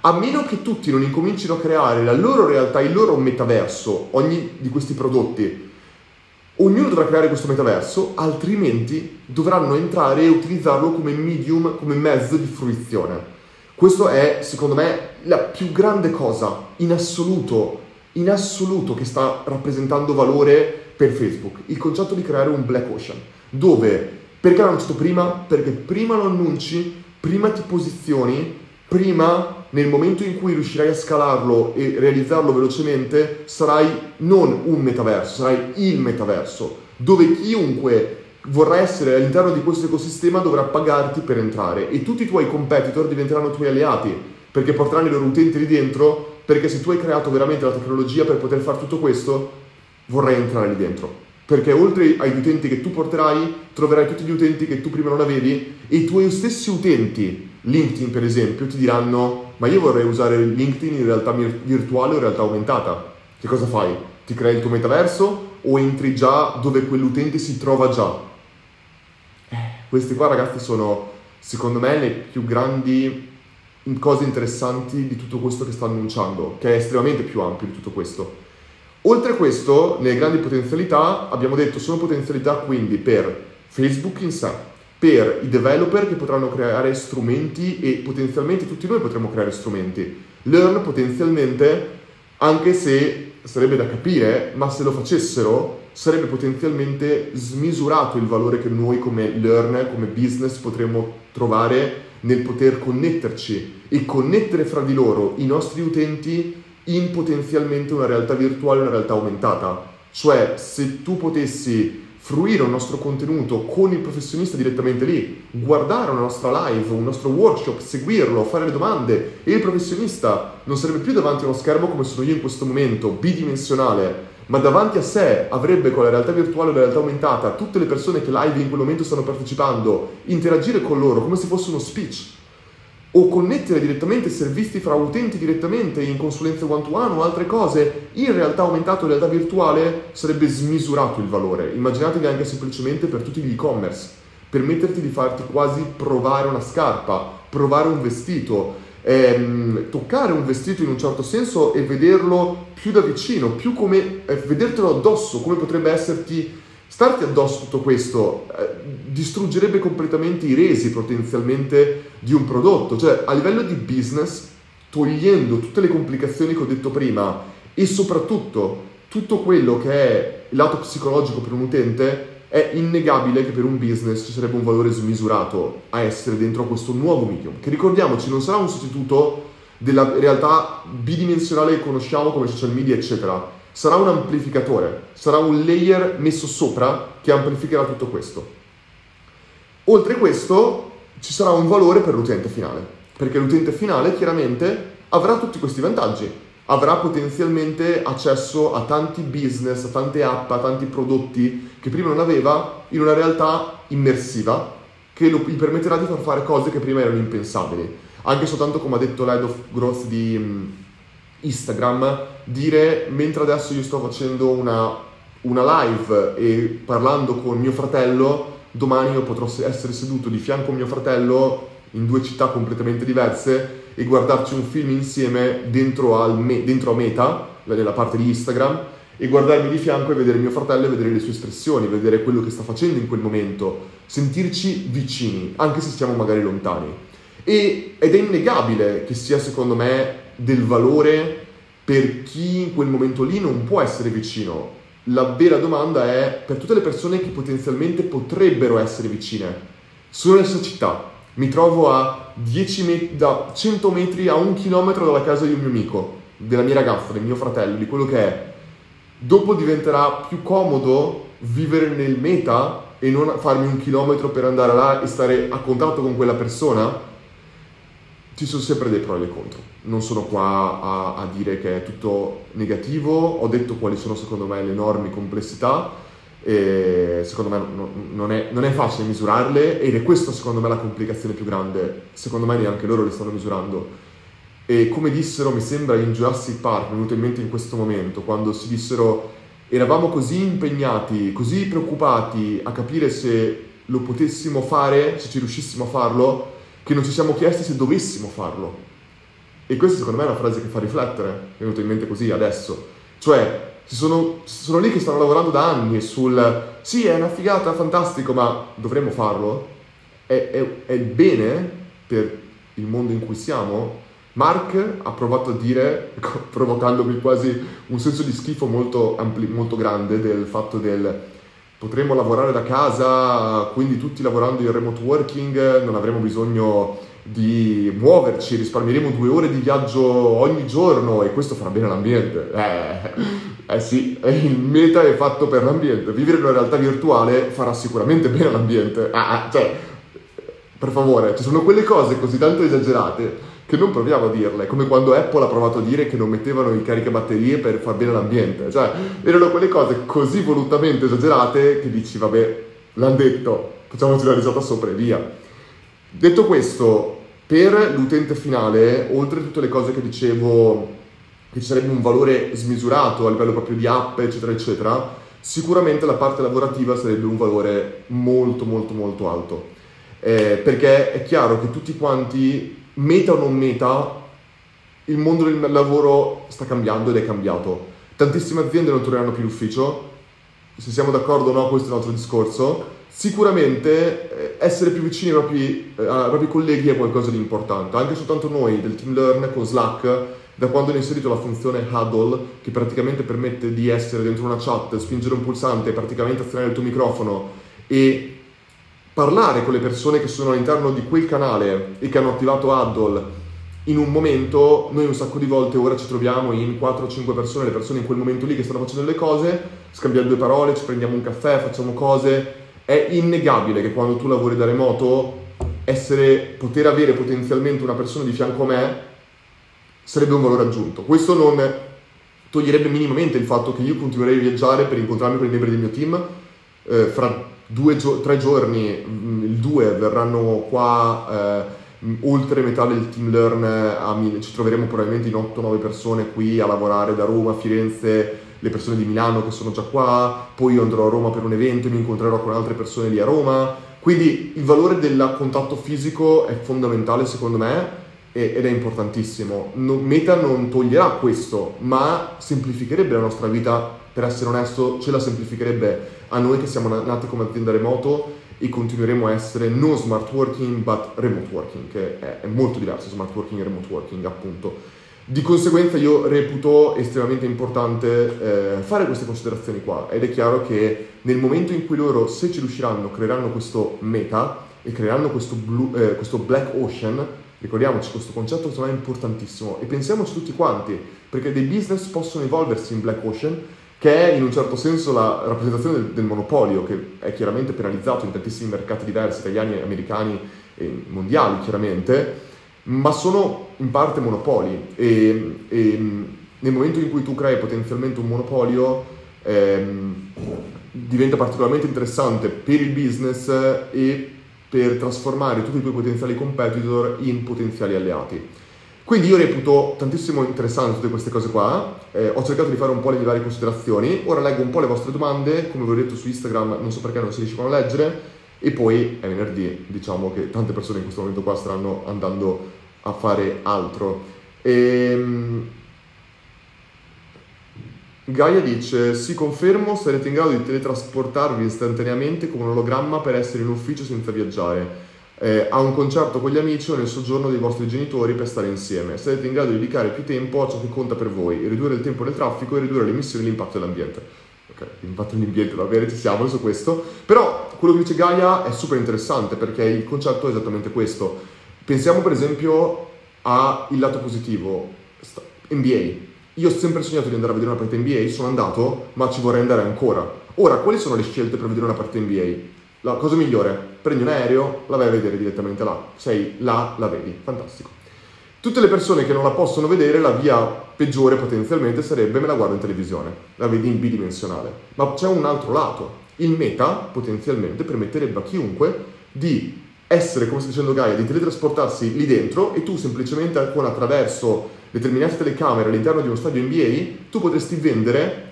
Speaker 1: A meno che tutti non incomincino a creare la loro realtà, il loro metaverso, ogni di questi prodotti, ognuno dovrà creare questo metaverso, altrimenti dovranno entrare e utilizzarlo come medium, come mezzo di fruizione. Questo è, secondo me, la più grande cosa in assoluto, in assoluto che sta rappresentando valore per Facebook, il concetto di creare un black ocean, dove, perché l'ho annunciato prima? Perché prima lo annunci prima ti posizioni, prima nel momento in cui riuscirai a scalarlo e realizzarlo velocemente, sarai non un metaverso, sarai il metaverso, dove chiunque vorrà essere all'interno di questo ecosistema dovrà pagarti per entrare e tutti i tuoi competitor diventeranno tuoi alleati perché porteranno i loro utenti lì dentro perché se tu hai creato veramente la tecnologia per poter fare tutto questo, vorrei entrare lì dentro. Perché oltre agli utenti che tu porterai, troverai tutti gli utenti che tu prima non avevi e i tuoi stessi utenti, LinkedIn per esempio, ti diranno ma io vorrei usare LinkedIn in realtà virtuale o realtà aumentata. Che cosa fai? Ti crei il tuo metaverso o entri già dove quell'utente si trova già? Eh, questi qua ragazzi sono secondo me le più grandi cose interessanti di tutto questo che sta annunciando, che è estremamente più ampio di tutto questo. Oltre a questo, nelle grandi potenzialità, abbiamo detto sono potenzialità quindi per Facebook in sé, per i developer che potranno creare strumenti e potenzialmente tutti noi potremmo creare strumenti. Learn potenzialmente, anche se sarebbe da capire, ma se lo facessero sarebbe potenzialmente smisurato il valore che noi come learner, come business potremmo trovare nel poter connetterci e connettere fra di loro i nostri utenti in potenzialmente una realtà virtuale, una realtà aumentata. Cioè, se tu potessi fruire un nostro contenuto con il professionista direttamente lì, guardare una nostra live, un nostro workshop, seguirlo, fare le domande e il professionista non sarebbe più davanti a uno schermo come sono io in questo momento, bidimensionale, ma davanti a sé avrebbe con la realtà virtuale o la realtà aumentata tutte le persone che live in quel momento stanno partecipando, interagire con loro come se fosse uno speech o connettere direttamente servizi fra utenti direttamente in consulenze one to one o altre cose, in realtà aumentato in realtà virtuale sarebbe smisurato il valore. Immaginatevi anche semplicemente per tutti gli e-commerce, permetterti di farti quasi provare una scarpa, provare un vestito, ehm, toccare un vestito in un certo senso e vederlo più da vicino, più come eh, vedertelo addosso, come potrebbe esserti Starti addosso tutto questo eh, distruggerebbe completamente i resi potenzialmente di un prodotto, cioè a livello di business, togliendo tutte le complicazioni che ho detto prima e soprattutto tutto quello che è il lato psicologico per un utente, è innegabile che per un business ci sarebbe un valore smisurato a essere dentro a questo nuovo medium, che ricordiamoci non sarà un sostituto della realtà bidimensionale che conosciamo come social media, eccetera sarà un amplificatore, sarà un layer messo sopra che amplificherà tutto questo. Oltre questo ci sarà un valore per l'utente finale, perché l'utente finale chiaramente avrà tutti questi vantaggi, avrà potenzialmente accesso a tanti business, a tante app, a tanti prodotti che prima non aveva in una realtà immersiva che lo, gli permetterà di far fare cose che prima erano impensabili. Anche soltanto come ha detto l'head of growth di Instagram dire mentre adesso io sto facendo una, una live e parlando con mio fratello, domani io potrò essere seduto di fianco a mio fratello in due città completamente diverse e guardarci un film insieme dentro, al me, dentro a Meta, nella parte di Instagram, e guardarmi di fianco e vedere mio fratello e vedere le sue espressioni, vedere quello che sta facendo in quel momento, sentirci vicini, anche se stiamo magari lontani. E, ed è innegabile che sia secondo me del valore per chi in quel momento lì non può essere vicino. La vera domanda è per tutte le persone che potenzialmente potrebbero essere vicine. Sono nella stessa città, mi trovo a 10 met- da 100 metri a un chilometro dalla casa di un mio amico, della mia ragazza, del mio fratello, di quello che è. Dopo diventerà più comodo vivere nel meta e non farmi un chilometro per andare là e stare a contatto con quella persona? Ci sono sempre dei pro e dei contro. Non sono qua a, a, dire che è tutto negativo, ho detto quali sono secondo me le enormi complessità secondo me no, non, è, non, è, facile misurarle ed è questa secondo me la complicazione più grande, secondo me neanche loro le stanno misurando. E come dissero, mi sembra in Jurassic Park, mi è venuto in mente in questo momento, quando si dissero eravamo così impegnati, così preoccupati a capire se lo potessimo fare, se ci riuscissimo a farlo, che non ci siamo chiesti se dovessimo farlo. E questa secondo me è una frase che fa riflettere, mi è venuta in mente così adesso. Cioè, ci sono, sono lì che stanno lavorando da anni sul sì, è una figata, fantastico, ma dovremmo farlo? È, è, è bene per il mondo in cui siamo? Mark ha provato a dire, provocandomi quasi un senso di schifo molto, ampli, molto grande del fatto del potremo lavorare da casa, quindi tutti lavorando in remote working, non avremo bisogno di muoverci, risparmieremo due ore di viaggio ogni giorno e questo farà bene all'ambiente. Eh, eh sì, il meta è fatto per l'ambiente. Vivere in una realtà virtuale farà sicuramente bene all'ambiente. Ah, ah, cioè, per favore, ci sono quelle cose così tanto esagerate che non proviamo a dirle, come quando Apple ha provato a dire che non mettevano i caricabatterie per far bene all'ambiente, cioè erano quelle cose così volutamente esagerate che dici vabbè, l'hanno detto, facciamoci una risata sopra e via. Detto questo, per l'utente finale, oltre a tutte le cose che dicevo, che ci sarebbe un valore smisurato a livello proprio di app, eccetera, eccetera, sicuramente la parte lavorativa sarebbe un valore molto, molto, molto alto. Eh, perché è chiaro che tutti quanti meta o non meta, il mondo del lavoro sta cambiando ed è cambiato. Tantissime aziende non torneranno più l'ufficio, se siamo d'accordo o no, questo è un altro discorso. Sicuramente eh, essere più vicini ai propri, eh, ai propri colleghi è qualcosa di importante, anche soltanto noi del Team Learn con Slack, da quando hanno inserito la funzione huddle, che praticamente permette di essere dentro una chat, spingere un pulsante, praticamente azionare il tuo microfono e parlare con le persone che sono all'interno di quel canale e che hanno attivato Addle in un momento, noi un sacco di volte ora ci troviamo in 4-5 persone, le persone in quel momento lì che stanno facendo le cose, scambiamo due parole, ci prendiamo un caffè, facciamo cose. È innegabile che quando tu lavori da remoto, essere, poter avere potenzialmente una persona di fianco a me sarebbe un valore aggiunto. Questo non toglierebbe minimamente il fatto che io continuerei a viaggiare per incontrarmi con i membri del mio team eh, fra due, tre giorni, mm, il 2 verranno qua, eh, oltre metà del team learn, ci troveremo probabilmente in 8-9 persone qui a lavorare da Roma, Firenze, le persone di Milano che sono già qua, poi io andrò a Roma per un evento e mi incontrerò con altre persone lì a Roma. Quindi il valore del contatto fisico è fondamentale secondo me ed è importantissimo. Meta non toglierà questo, ma semplificherebbe la nostra vita per essere onesto, ce la semplificherebbe a noi che siamo nati come azienda remoto e continueremo a essere non smart working, but remote working, che è, è molto diverso smart working e remote working, appunto. Di conseguenza io reputo estremamente importante eh, fare queste considerazioni qua ed è chiaro che nel momento in cui loro, se ci riusciranno, creeranno questo meta e creeranno questo, blue, eh, questo black ocean, ricordiamoci questo concetto secondo me è importantissimo e pensiamoci tutti quanti, perché dei business possono evolversi in black ocean che è in un certo senso la rappresentazione del, del, monopolio, che è chiaramente penalizzato in tantissimi mercati diversi, italiani, americani e mondiali chiaramente, ma sono in parte monopoli e, e nel momento in cui tu crei potenzialmente un monopolio ehm, diventa particolarmente interessante per il business e per trasformare tutti i tuoi potenziali competitor in potenziali alleati. Quindi io reputo tantissimo interessante tutte queste cose qua, eh, ho cercato di fare un po' le varie considerazioni, ora leggo un po' le vostre domande, come vi ho detto su Instagram non so perché non si riescono a leggere, e poi è venerdì, diciamo che tante persone in questo momento qua staranno andando a fare altro. Ehm... Gaia dice, si confermo, sarete in grado di teletrasportarvi istantaneamente come un ologramma per essere in ufficio senza viaggiare eh, a un concerto con gli amici o nel soggiorno dei vostri genitori per stare insieme. Sarete in grado di dedicare più tempo a ciò che conta per voi, ridurre il tempo nel traffico e ridurre le emissioni e l'impatto dell'ambiente. Ok, l'impatto dell'ambiente va bene, ci siamo su questo. Però quello che dice Gaia è super interessante perché il concetto è esattamente questo. Pensiamo per esempio al lato positivo, NBA. Io ho sempre sognato di andare a vedere una partita NBA, sono andato, ma ci vorrei andare ancora. Ora, quali sono le scelte per vedere una partita NBA? La cosa migliore, prendi un aereo, la vai a vedere direttamente là. Sei là, la vedi. Fantastico. Tutte le persone che non la possono vedere, la via peggiore potenzialmente sarebbe me la guardo in televisione, la vedi in bidimensionale. Ma c'è un altro lato. Il meta potenzialmente permetterebbe a chiunque di essere, come sta dicendo Gaia, di teletrasportarsi lì dentro e tu semplicemente con attraverso determinate telecamere all'interno di uno stadio NBA, tu potresti vendere,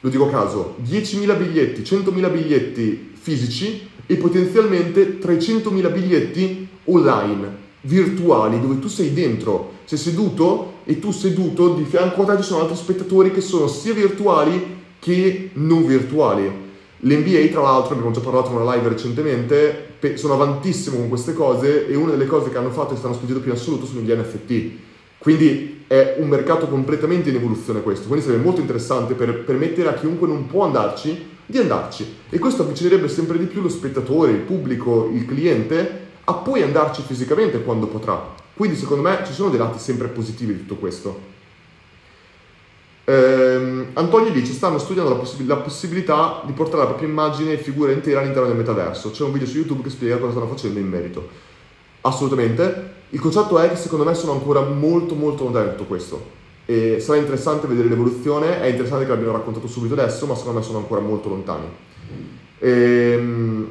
Speaker 1: lo dico a caso, 10.000 biglietti, 100.000 biglietti fisici e potenzialmente 300.000 biglietti online, virtuali, dove tu sei dentro, sei seduto e tu seduto di fianco a te ci sono altri spettatori che sono sia virtuali che non virtuali. L'NBA, tra l'altro, abbiamo già parlato in una live recentemente, sono avantissimo con queste cose e una delle cose che hanno fatto e stanno spingendo più in assoluto sono gli NFT. Quindi è un mercato completamente in evoluzione questo, quindi sarebbe molto interessante per permettere a chiunque non può andarci di andarci e questo avvicinerebbe sempre di più lo spettatore, il pubblico, il cliente a poi andarci fisicamente quando potrà. Quindi secondo me ci sono dei lati sempre positivi di tutto questo. Ehm, Antonio dice stanno studiando la, possib- la, possibilità di portare la propria immagine e figura intera all'interno del metaverso. C'è un video su YouTube che spiega cosa stanno facendo in merito. Assolutamente. Il concetto è che secondo me sono ancora molto molto lontani da tutto questo. E sarà interessante vedere l'evoluzione, è interessante che l'abbiano raccontato subito adesso, ma secondo me sono ancora molto lontani. Ehm...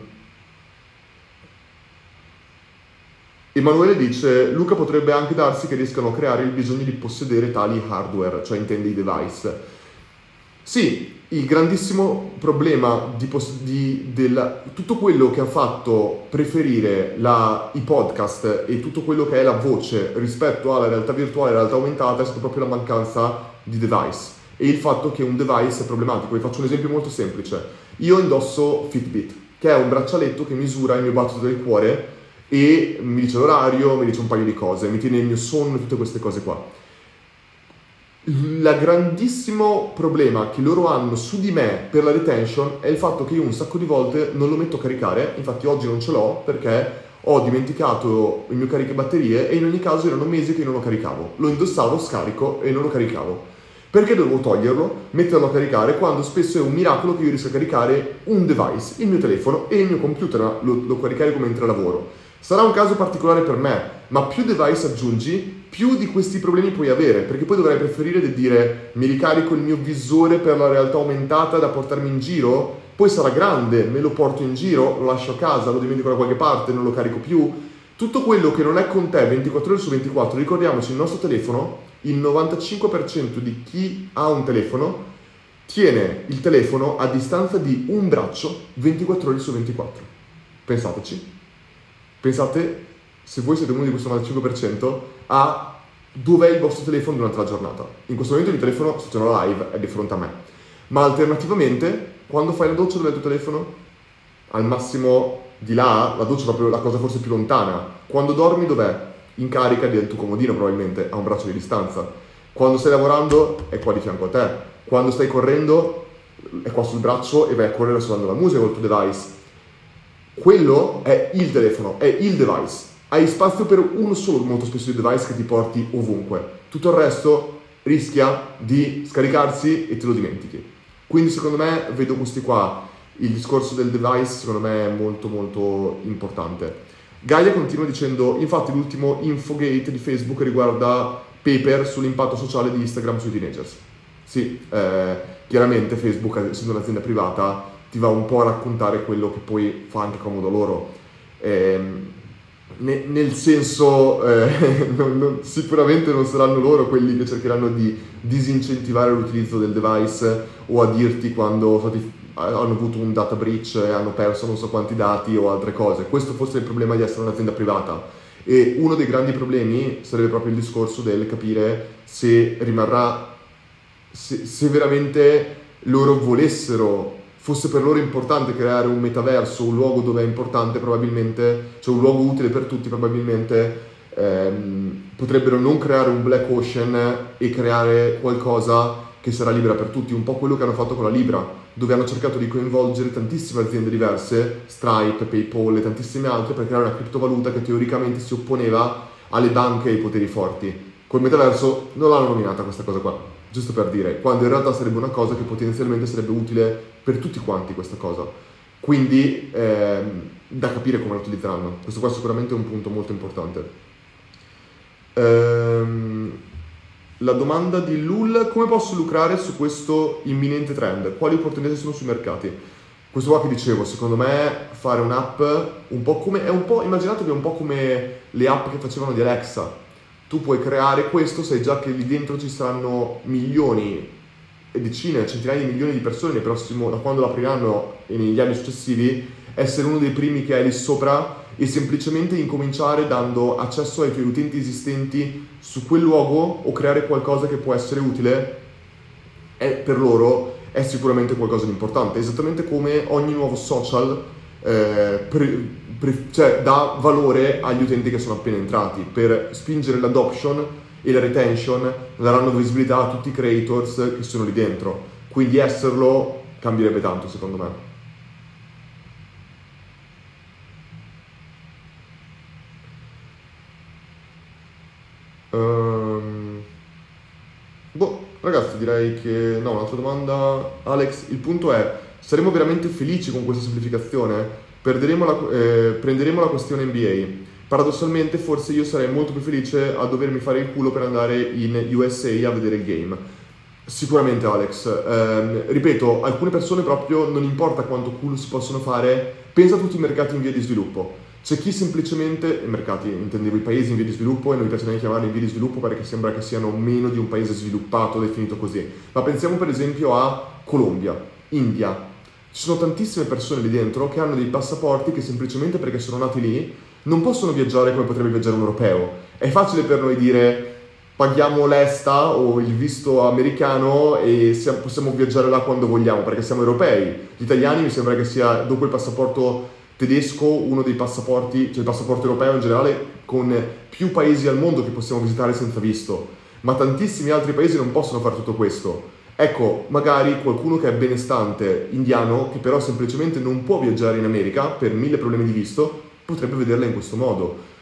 Speaker 1: Emanuele dice, Luca potrebbe anche darsi che riescano a creare il bisogno di possedere tali hardware, cioè intende i device. Sì, il grandissimo problema di, di del, tutto quello che ha fatto preferire la, i podcast e tutto quello che è la voce rispetto alla realtà virtuale e alla realtà aumentata è stata proprio la mancanza di device e il fatto che un device è problematico. Vi faccio un esempio molto semplice. Io indosso Fitbit, che è un braccialetto che misura il mio battito del cuore e mi dice l'orario, mi dice un paio di cose, mi tiene il mio sonno, tutte queste cose qua il grandissimo problema che loro hanno su di me per la retention è il fatto che io un sacco di volte non lo metto a caricare, infatti oggi non ce l'ho perché ho dimenticato il mio caricabatterie e in ogni caso erano mesi che non lo caricavo. Lo indossavo, scarico e non lo caricavo. Perché dovevo toglierlo, metterlo a caricare quando spesso è un miracolo che io riesca a caricare un device, il mio telefono e il mio computer, lo, lo caricare mentre lavoro. Sarà un caso particolare per me, ma più device aggiungi, più di questi problemi puoi avere, perché poi dovrai preferire di dire mi ricarico il mio visore per la realtà aumentata da portarmi in giro, poi sarà grande, me lo porto in giro, lo lascio a casa, lo dimentico da qualche parte, non lo carico più. Tutto quello che non è con te 24 ore su 24, ricordiamoci il nostro telefono, il 95% di chi ha un telefono tiene il telefono a distanza di un braccio 24 ore su 24. Pensateci. Pensate se voi siete uno di questo 95%, a dov'è il vostro telefono durante la giornata. In questo momento il telefono, se c'è una live, è di fronte a me. Ma alternativamente, quando fai la doccia, dov'è il tuo telefono? Al massimo di là, la doccia è proprio la cosa forse più lontana. Quando dormi, dov'è? In carica del tuo comodino, probabilmente, a un braccio di distanza. Quando stai lavorando, è qua di fianco a te. Quando stai correndo, è qua sul braccio e vai a correre suonando la musica col tuo device. Quello è il telefono, è il device hai spazio per uno solo molto spesso di device che ti porti ovunque. Tutto il resto rischia di scaricarsi e te lo dimentichi. Quindi secondo me vedo questi qua, il discorso del device secondo me è molto molto importante. Gaia continua dicendo, infatti l'ultimo infogate di Facebook riguarda paper sull'impatto sociale di Instagram sui teenagers. Sì, eh, chiaramente Facebook, essendo un'azienda privata, ti va un po' a raccontare quello che poi fa anche comodo loro. Eh, ne, nel senso, eh, non, non, sicuramente non saranno loro quelli che cercheranno di disincentivare l'utilizzo del device o a dirti quando stati, hanno avuto un data breach e hanno perso non so quanti dati o altre cose. Questo forse è il problema di essere un'azienda privata. E uno dei grandi problemi sarebbe proprio il discorso del capire se rimarrà, se, se veramente loro volessero fosse per loro importante creare un metaverso, un luogo dove è importante probabilmente, cioè un luogo utile per tutti probabilmente, ehm, potrebbero non creare un black ocean e creare qualcosa che sarà libera per tutti, un po' quello che hanno fatto con la Libra, dove hanno cercato di coinvolgere tantissime aziende diverse, Stripe, PayPal e tantissime altre, per creare una criptovaluta che teoricamente si opponeva alle banche e ai poteri forti. Col metaverso non l'hanno nominata questa cosa qua giusto per dire, quando in realtà sarebbe una cosa che potenzialmente sarebbe utile per tutti quanti questa cosa. Quindi ehm, da capire come la utilizzeranno. Questo qua sicuramente è un punto molto importante. Ehm, la domanda di Lul, come posso lucrare su questo imminente trend? Quali opportunità sono sui mercati? Questo qua che dicevo, secondo me fare un'app un po' come, è un po', immaginatevi un po' come le app che facevano di Alexa, tu puoi creare questo, sai già che lì dentro ci saranno milioni e decine, centinaia di milioni di persone prossimo, da quando l'apriranno e negli anni successivi, essere uno dei primi che è lì sopra e semplicemente incominciare dando accesso ai tuoi utenti esistenti su quel luogo o creare qualcosa che può essere utile è per loro è sicuramente qualcosa di importante, esattamente come ogni nuovo social eh, pre- cioè, dà valore agli utenti che sono appena entrati. Per spingere l'adoption e la retention daranno visibilità a tutti i creators che sono lì dentro. Quindi esserlo cambierebbe tanto secondo me. Um, boh ragazzi direi che no un'altra domanda. Alex il punto è saremo veramente felici con questa semplificazione la, eh, prenderemo la questione NBA. Paradossalmente forse io sarei molto più felice a dovermi fare il culo per andare in USA a vedere il game. Sicuramente Alex, eh, ripeto, alcune persone proprio non importa quanto culo si possono fare, pensa a tutti i mercati in via di sviluppo. C'è chi semplicemente, i mercati, intendevo i paesi in via di sviluppo e non mi piace neanche chiamarli in via di sviluppo perché sembra che siano meno di un paese sviluppato, definito così. Ma pensiamo per esempio a Colombia, India. Ci sono tantissime persone lì dentro che hanno dei passaporti che semplicemente perché sono nati lì non possono viaggiare come potrebbe viaggiare un europeo. È facile per noi dire paghiamo l'esta o il visto americano e siamo, possiamo viaggiare là quando vogliamo perché siamo europei. Gli italiani mi sembra che sia dopo il passaporto tedesco uno dei passaporti, cioè il passaporto europeo in generale, con più paesi al mondo che possiamo visitare senza visto. Ma tantissimi altri paesi non possono fare tutto questo. Ecco, magari qualcuno che è benestante indiano, che però semplicemente non può viaggiare in America per mille problemi di visto, potrebbe vederla in questo modo.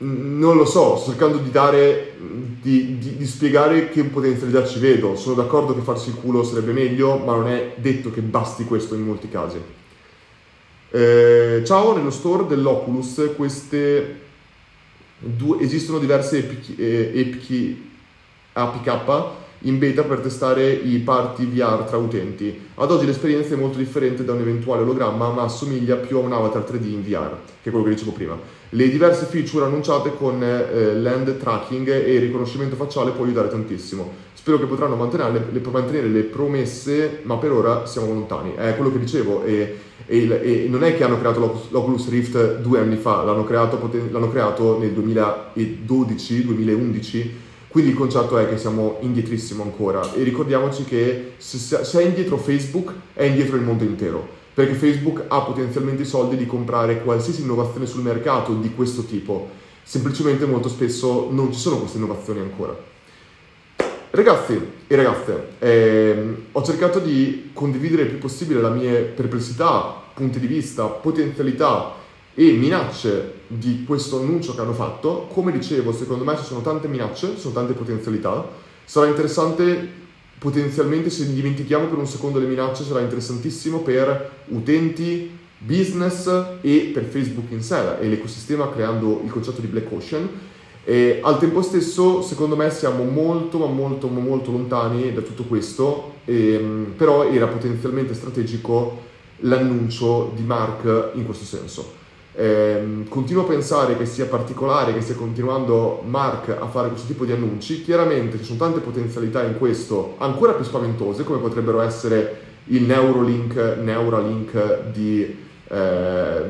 Speaker 1: Non lo so, sto cercando di dare, di, di, di, spiegare che potenzialità ci vedo. Sono d'accordo che farsi il culo sarebbe meglio, ma non è detto che basti questo in molti casi. Eh, ciao, nello store dell'Oculus queste due, esistono diverse APK, APK in beta per testare i party VR tra utenti. Ad oggi l'esperienza è molto differente da un eventuale ologramma, ma assomiglia più a un avatar 3D in VR, che è quello che dicevo prima. Le diverse feature annunciate con eh, land tracking e riconoscimento facciale può aiutare tantissimo. Spero che potranno mantenere le, mantenere le promesse, ma per ora siamo lontani. È quello che dicevo, e, e, e non è che hanno creato l'Oculus Rift due anni fa, l'hanno creato, l'hanno creato nel 2012-2011 quindi il concetto è che siamo indietrissimo ancora. E ricordiamoci che se, è indietro Facebook è indietro il mondo intero, perché Facebook ha potenzialmente i soldi di comprare qualsiasi innovazione sul mercato di questo tipo, semplicemente molto spesso non ci sono queste innovazioni ancora. Ragazzi e ragazze, ehm, ho cercato di condividere il più possibile le mie perplessità, punti di vista, potenzialità e minacce di questo annuncio che hanno fatto. Come dicevo, secondo me ci sono tante minacce, ci sono tante potenzialità. Sarà interessante potenzialmente, se dimentichiamo per un secondo le minacce, sarà interessantissimo per utenti, business e per Facebook in sé e l'ecosistema creando il concetto di Black Ocean. E al tempo stesso, secondo me, siamo molto, ma molto, ma molto lontani da tutto questo, ehm, però era potenzialmente strategico l'annuncio di Mark in questo senso. Eh, continuo a pensare che sia particolare che stia continuando Mark a fare questo tipo di annunci. Chiaramente ci sono tante potenzialità in questo, ancora più spaventose, come potrebbero essere il Neuralink, Neuralink di, eh,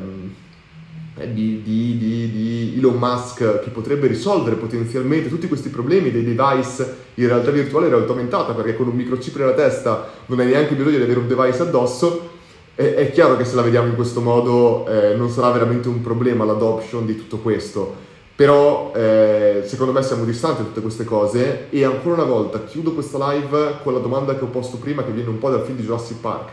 Speaker 1: di, di, di, Elon Musk, che potrebbe risolvere potenzialmente tutti questi problemi dei device in realtà virtuale e realtà aumentata, perché con un microchip nella testa non hai neanche bisogno di avere un device addosso è, è, chiaro che se la vediamo in questo modo eh, non sarà veramente un problema l'adoption di tutto questo, però eh, secondo me siamo distanti da tutte queste cose e ancora una volta chiudo questa live con la domanda che ho posto prima che viene un po' dal film di Jurassic Park.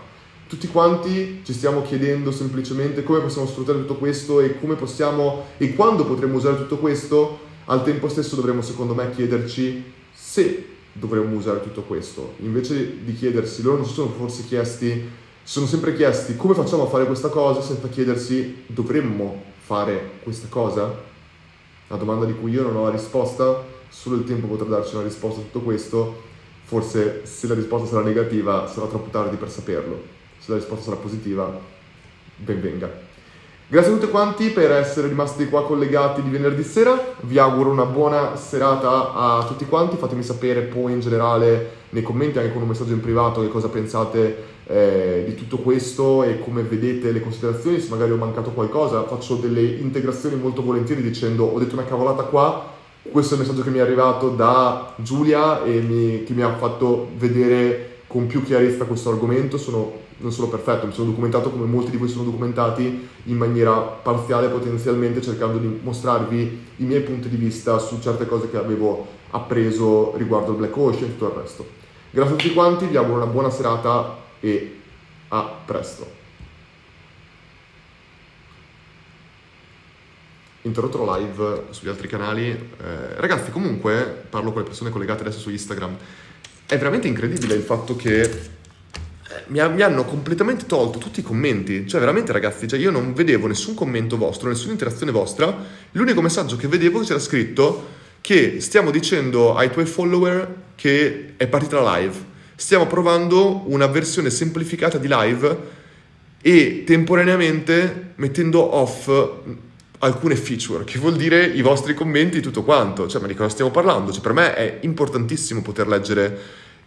Speaker 1: Tutti quanti ci stiamo chiedendo semplicemente come possiamo sfruttare tutto questo e come possiamo e quando potremo usare tutto questo, al tempo stesso dovremmo secondo me chiederci se dovremmo usare tutto questo. Invece di chiedersi, loro non si sono forse chiesti sono sempre chiesti come facciamo a fare questa cosa senza chiedersi dovremmo fare questa cosa? Una domanda di cui io non ho la risposta, solo il tempo potrà darci una risposta a tutto questo, forse se la risposta sarà negativa sarà troppo tardi per saperlo, se la risposta sarà positiva, ben venga. Grazie a tutti quanti per essere rimasti qua collegati di venerdì sera, vi auguro una buona serata a tutti quanti, fatemi sapere poi in generale nei commenti anche con un messaggio in privato che cosa pensate eh, di tutto questo e come vedete le considerazioni, se magari ho mancato qualcosa faccio delle integrazioni molto volentieri dicendo ho detto una cavolata qua, questo è il messaggio che mi è arrivato da Giulia e mi, che mi ha fatto vedere con più chiarezza questo argomento, sono non sono perfetto, mi sono documentato come molti di voi sono documentati in maniera parziale potenzialmente cercando di mostrarvi i miei punti di vista su certe cose che avevo appreso riguardo il Black Ocean e tutto il resto. Grazie a tutti quanti, vi auguro una buona serata e a presto. interrotto live sugli altri canali. Eh, ragazzi, comunque, parlo con le persone collegate adesso su Instagram. È veramente incredibile il fatto che mi, mi, hanno completamente tolto tutti i commenti. Cioè, veramente, ragazzi, cioè io non vedevo nessun commento vostro, nessuna interazione vostra. L'unico messaggio che vedevo c'era scritto che stiamo dicendo ai tuoi follower che è partita la live. Stiamo provando una versione semplificata di live e temporaneamente mettendo off alcune feature, che vuol dire i vostri commenti tutto quanto. Cioè, ma di cosa stiamo parlando? Cioè, per me è importantissimo poter leggere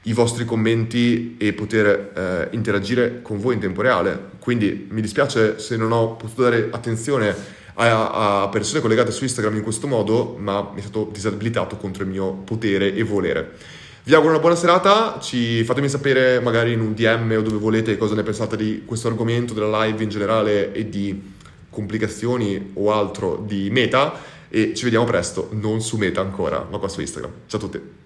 Speaker 1: i vostri commenti e poter eh, interagire con voi in tempo reale. Quindi mi dispiace se non ho potuto dare attenzione a, a persone collegate su Instagram in questo modo, ma mi è stato disabilitato contro il mio potere e volere. Vi auguro una buona serata, ci fatemi sapere magari in un DM o dove volete cosa ne pensate di questo argomento, della live in generale e di complicazioni o altro di meta e ci vediamo presto, non su meta ancora, ma qua su Instagram. Ciao a tutti!